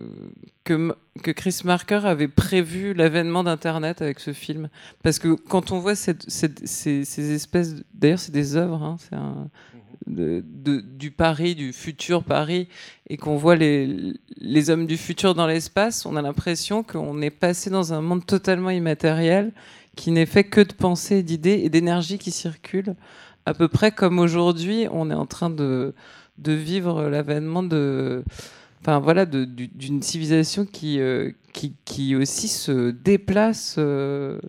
que que Chris Marker avait prévu l'avènement d'Internet avec ce film, parce que quand on voit cette, cette, ces, ces, espèces, d'ailleurs, c'est des œuvres, hein, c'est un du Paris, du futur Paris, et qu'on voit les, hommes du futur dans l'espace, on a l'impression qu'on est passé dans un monde totalement immatériel qui n'est fait que de pensées, d'idées et d'énergie qui circulent, à peu près comme aujourd'hui, on est en train de, vivre l'avènement de, enfin voilà, d'une civilisation qui, euh, qui, qui aussi se déplace. Euh,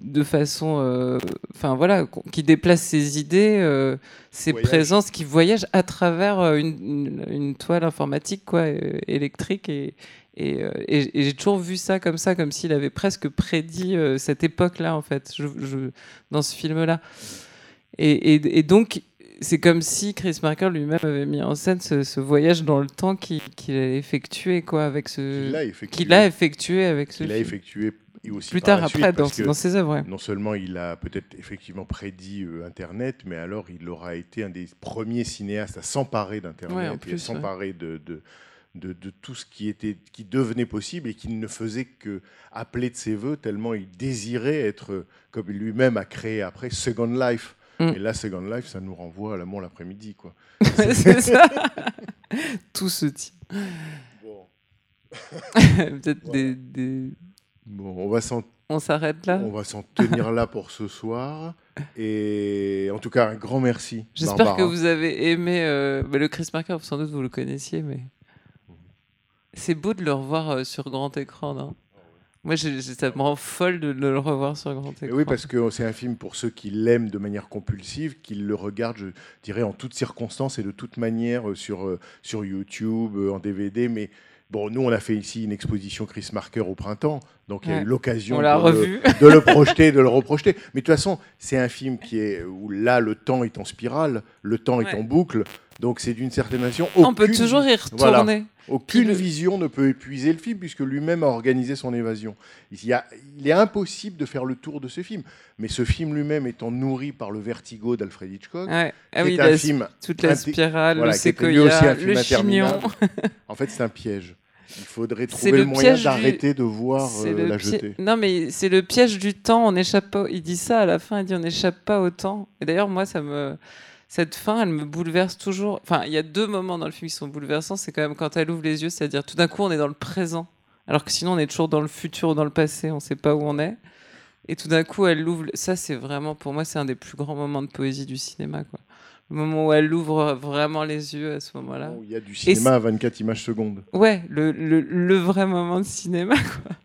de façon, euh, enfin voilà, qui déplace ses idées, euh, ses voyage. présences, qui voyage à travers euh, une, une, une, toile informatique quoi, électrique et, et, et, et j'ai toujours vu ça comme ça, comme s'il avait presque prédit cette époque-là en fait, je, je, dans ce film-là. Et, et, donc c'est comme si Chris Marker lui-même avait mis en scène ce, ce voyage dans le temps qu'il qu a effectué quoi avec ce qu'il a effectué. Qu a effectué avec ce il a effectué et aussi plus tard après dans, dans, ses œuvres. Ouais. Non seulement il a peut-être effectivement prédit euh, Internet, mais alors il aura été un des premiers cinéastes à s'emparer d'Internet ouais, et à s'emparer ouais. de, de, de, de, tout ce qui, était, qui devenait possible et qu'il ne faisait que appeler de ses voeux tellement il désirait être, comme lui-même a créé après, Second Life. Mm. Et là, Second Life, ça nous renvoie à l'amour l'après-midi. quoi. C'est ça. tout se tient. Bon. Peut-être des Bon, on va s'en. On s'arrête là. On va s'en tenir là pour ce soir. Et en tout cas, un grand merci. J'espère que vous avez aimé euh, bah, le Chris Marker. Sans doute vous le connaissiez, mais c'est beau de le revoir euh, sur grand écran. Non? Moi, je, je, ça me rend folle de, de, le revoir sur grand écran. Et oui, parce que c'est un film pour ceux qui l'aiment de manière compulsive, qui le regardent, je dirais, en toutes circonstances et de toute manière euh, sur, sur YouTube, en DVD, mais Bon, nous, on a fait ici une exposition Chris Marker au printemps, donc il y a eu l'occasion On de, le- revu. de le projeter, de le reprojeter. Mais de toute façon, c'est un film qui est où là, le temps est en spirale, le temps est en boucle, donc c'est d'une certaine façon. On peut toujours y Voilà. retourner. Aucune le- vision ne peut épuiser le film puisque lui-même a organisé son évasion. Il, y a- il est impossible de faire le tour de ce film. Mais ce film lui-même étant nourri par le vertigo d'Alfred Hitchcock, Ouais. Ah qui oui, est un la- film toute la spirale, le séquoia, aussi un film le chignon. en fait, c'est un piège. Il faudrait trouver le, moyen du- d'arrêter de voir euh, la jeter. Non, mais c'est le piège du temps. On n'échappe pas. Il dit ça à la fin. Il dit on n'échappe pas au temps. Et d'ailleurs, moi, ça me cette fin, elle me bouleverse toujours. Enfin, il y a deux moments dans le film qui sont bouleversants. C'est quand même quand elle ouvre les yeux, c'est-à-dire tout d'un coup, on est dans le présent, alors que sinon, on est toujours dans le futur ou dans le passé. On ne sait pas où on est. Et tout d'un coup, elle ouvre. Ça, c'est vraiment pour moi, c'est un des plus grands moments de poésie du cinéma, quoi. Le moment où elle ouvre vraiment les yeux à ce moment-là. Il y a du cinéma à 24 images secondes. Ouais, le, le, le vrai moment de cinéma, quoi.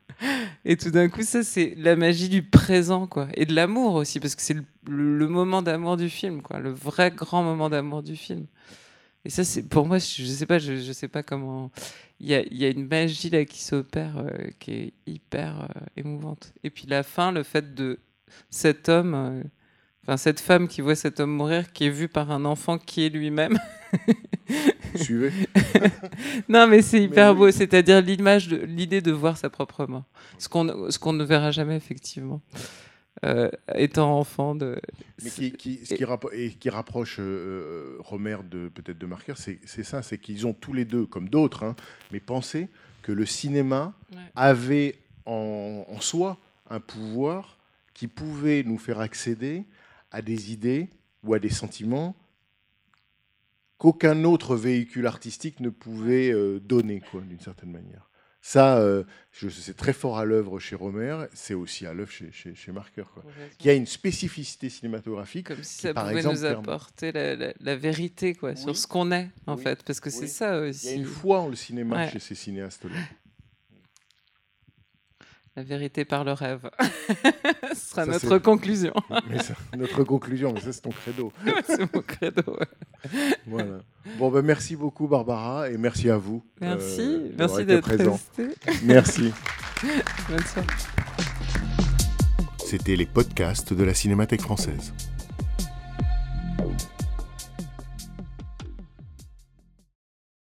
Et tout d'un coup, ça, c'est la magie du présent, quoi. Et de l'amour aussi, parce que c'est le, le- moment d'amour du film, quoi. Le vrai grand moment d'amour du film. Et ça, c'est pour moi, je, je sais pas, je, je sais pas comment. Il y a, y a une magie là qui s'opère, euh, qui est hyper euh, émouvante. Et puis la fin, le fait de cet homme, euh, enfin cette femme qui voit cet homme mourir, qui est vu par un enfant qui est lui-même. Suivez Non, mais c'est hyper beau. C'est-à-dire l'image, l'idée de voir sa propre mort. Ce qu'on, ce qu'on ne verra jamais effectivement. Euh, étant enfant de. Mais qui, qui- ce qui, rappo- et qui rapproche euh, Romer de peut-être de Marker, c'est c'est ça, c'est qu'ils ont tous les deux, comme d'autres, hein, mais pensé que le cinéma Ouais. avait en, en soi un pouvoir qui pouvait nous faire accéder à des idées ou à des sentiments qu'aucun autre véhicule artistique ne pouvait euh, donner, quoi, d'une certaine manière. Ça, euh, c'est très fort à l'œuvre chez Romer, c'est aussi à l'œuvre chez, chez, chez Marker, quoi. Qui a une spécificité cinématographique. Comme si qui, ça par pouvait exemple, nous apporter la, la- la vérité quoi, sur ce qu'on est, en Oui. fait. Parce que c'est ça Il y aussi. a une foi en le cinéma Ouais. chez ces cinéastes-là. La vérité par le rêve. Ce sera Ça, notre conclusion. Mais ça- notre conclusion, mais ça c'est ton credo. c'est mon credo. ouais. Voilà. Bon, ben, merci beaucoup Barbara et merci à vous. Merci, euh, merci été d'être présent. resté. Merci. Bonne soirée. C'était les podcasts de la Cinémathèque française.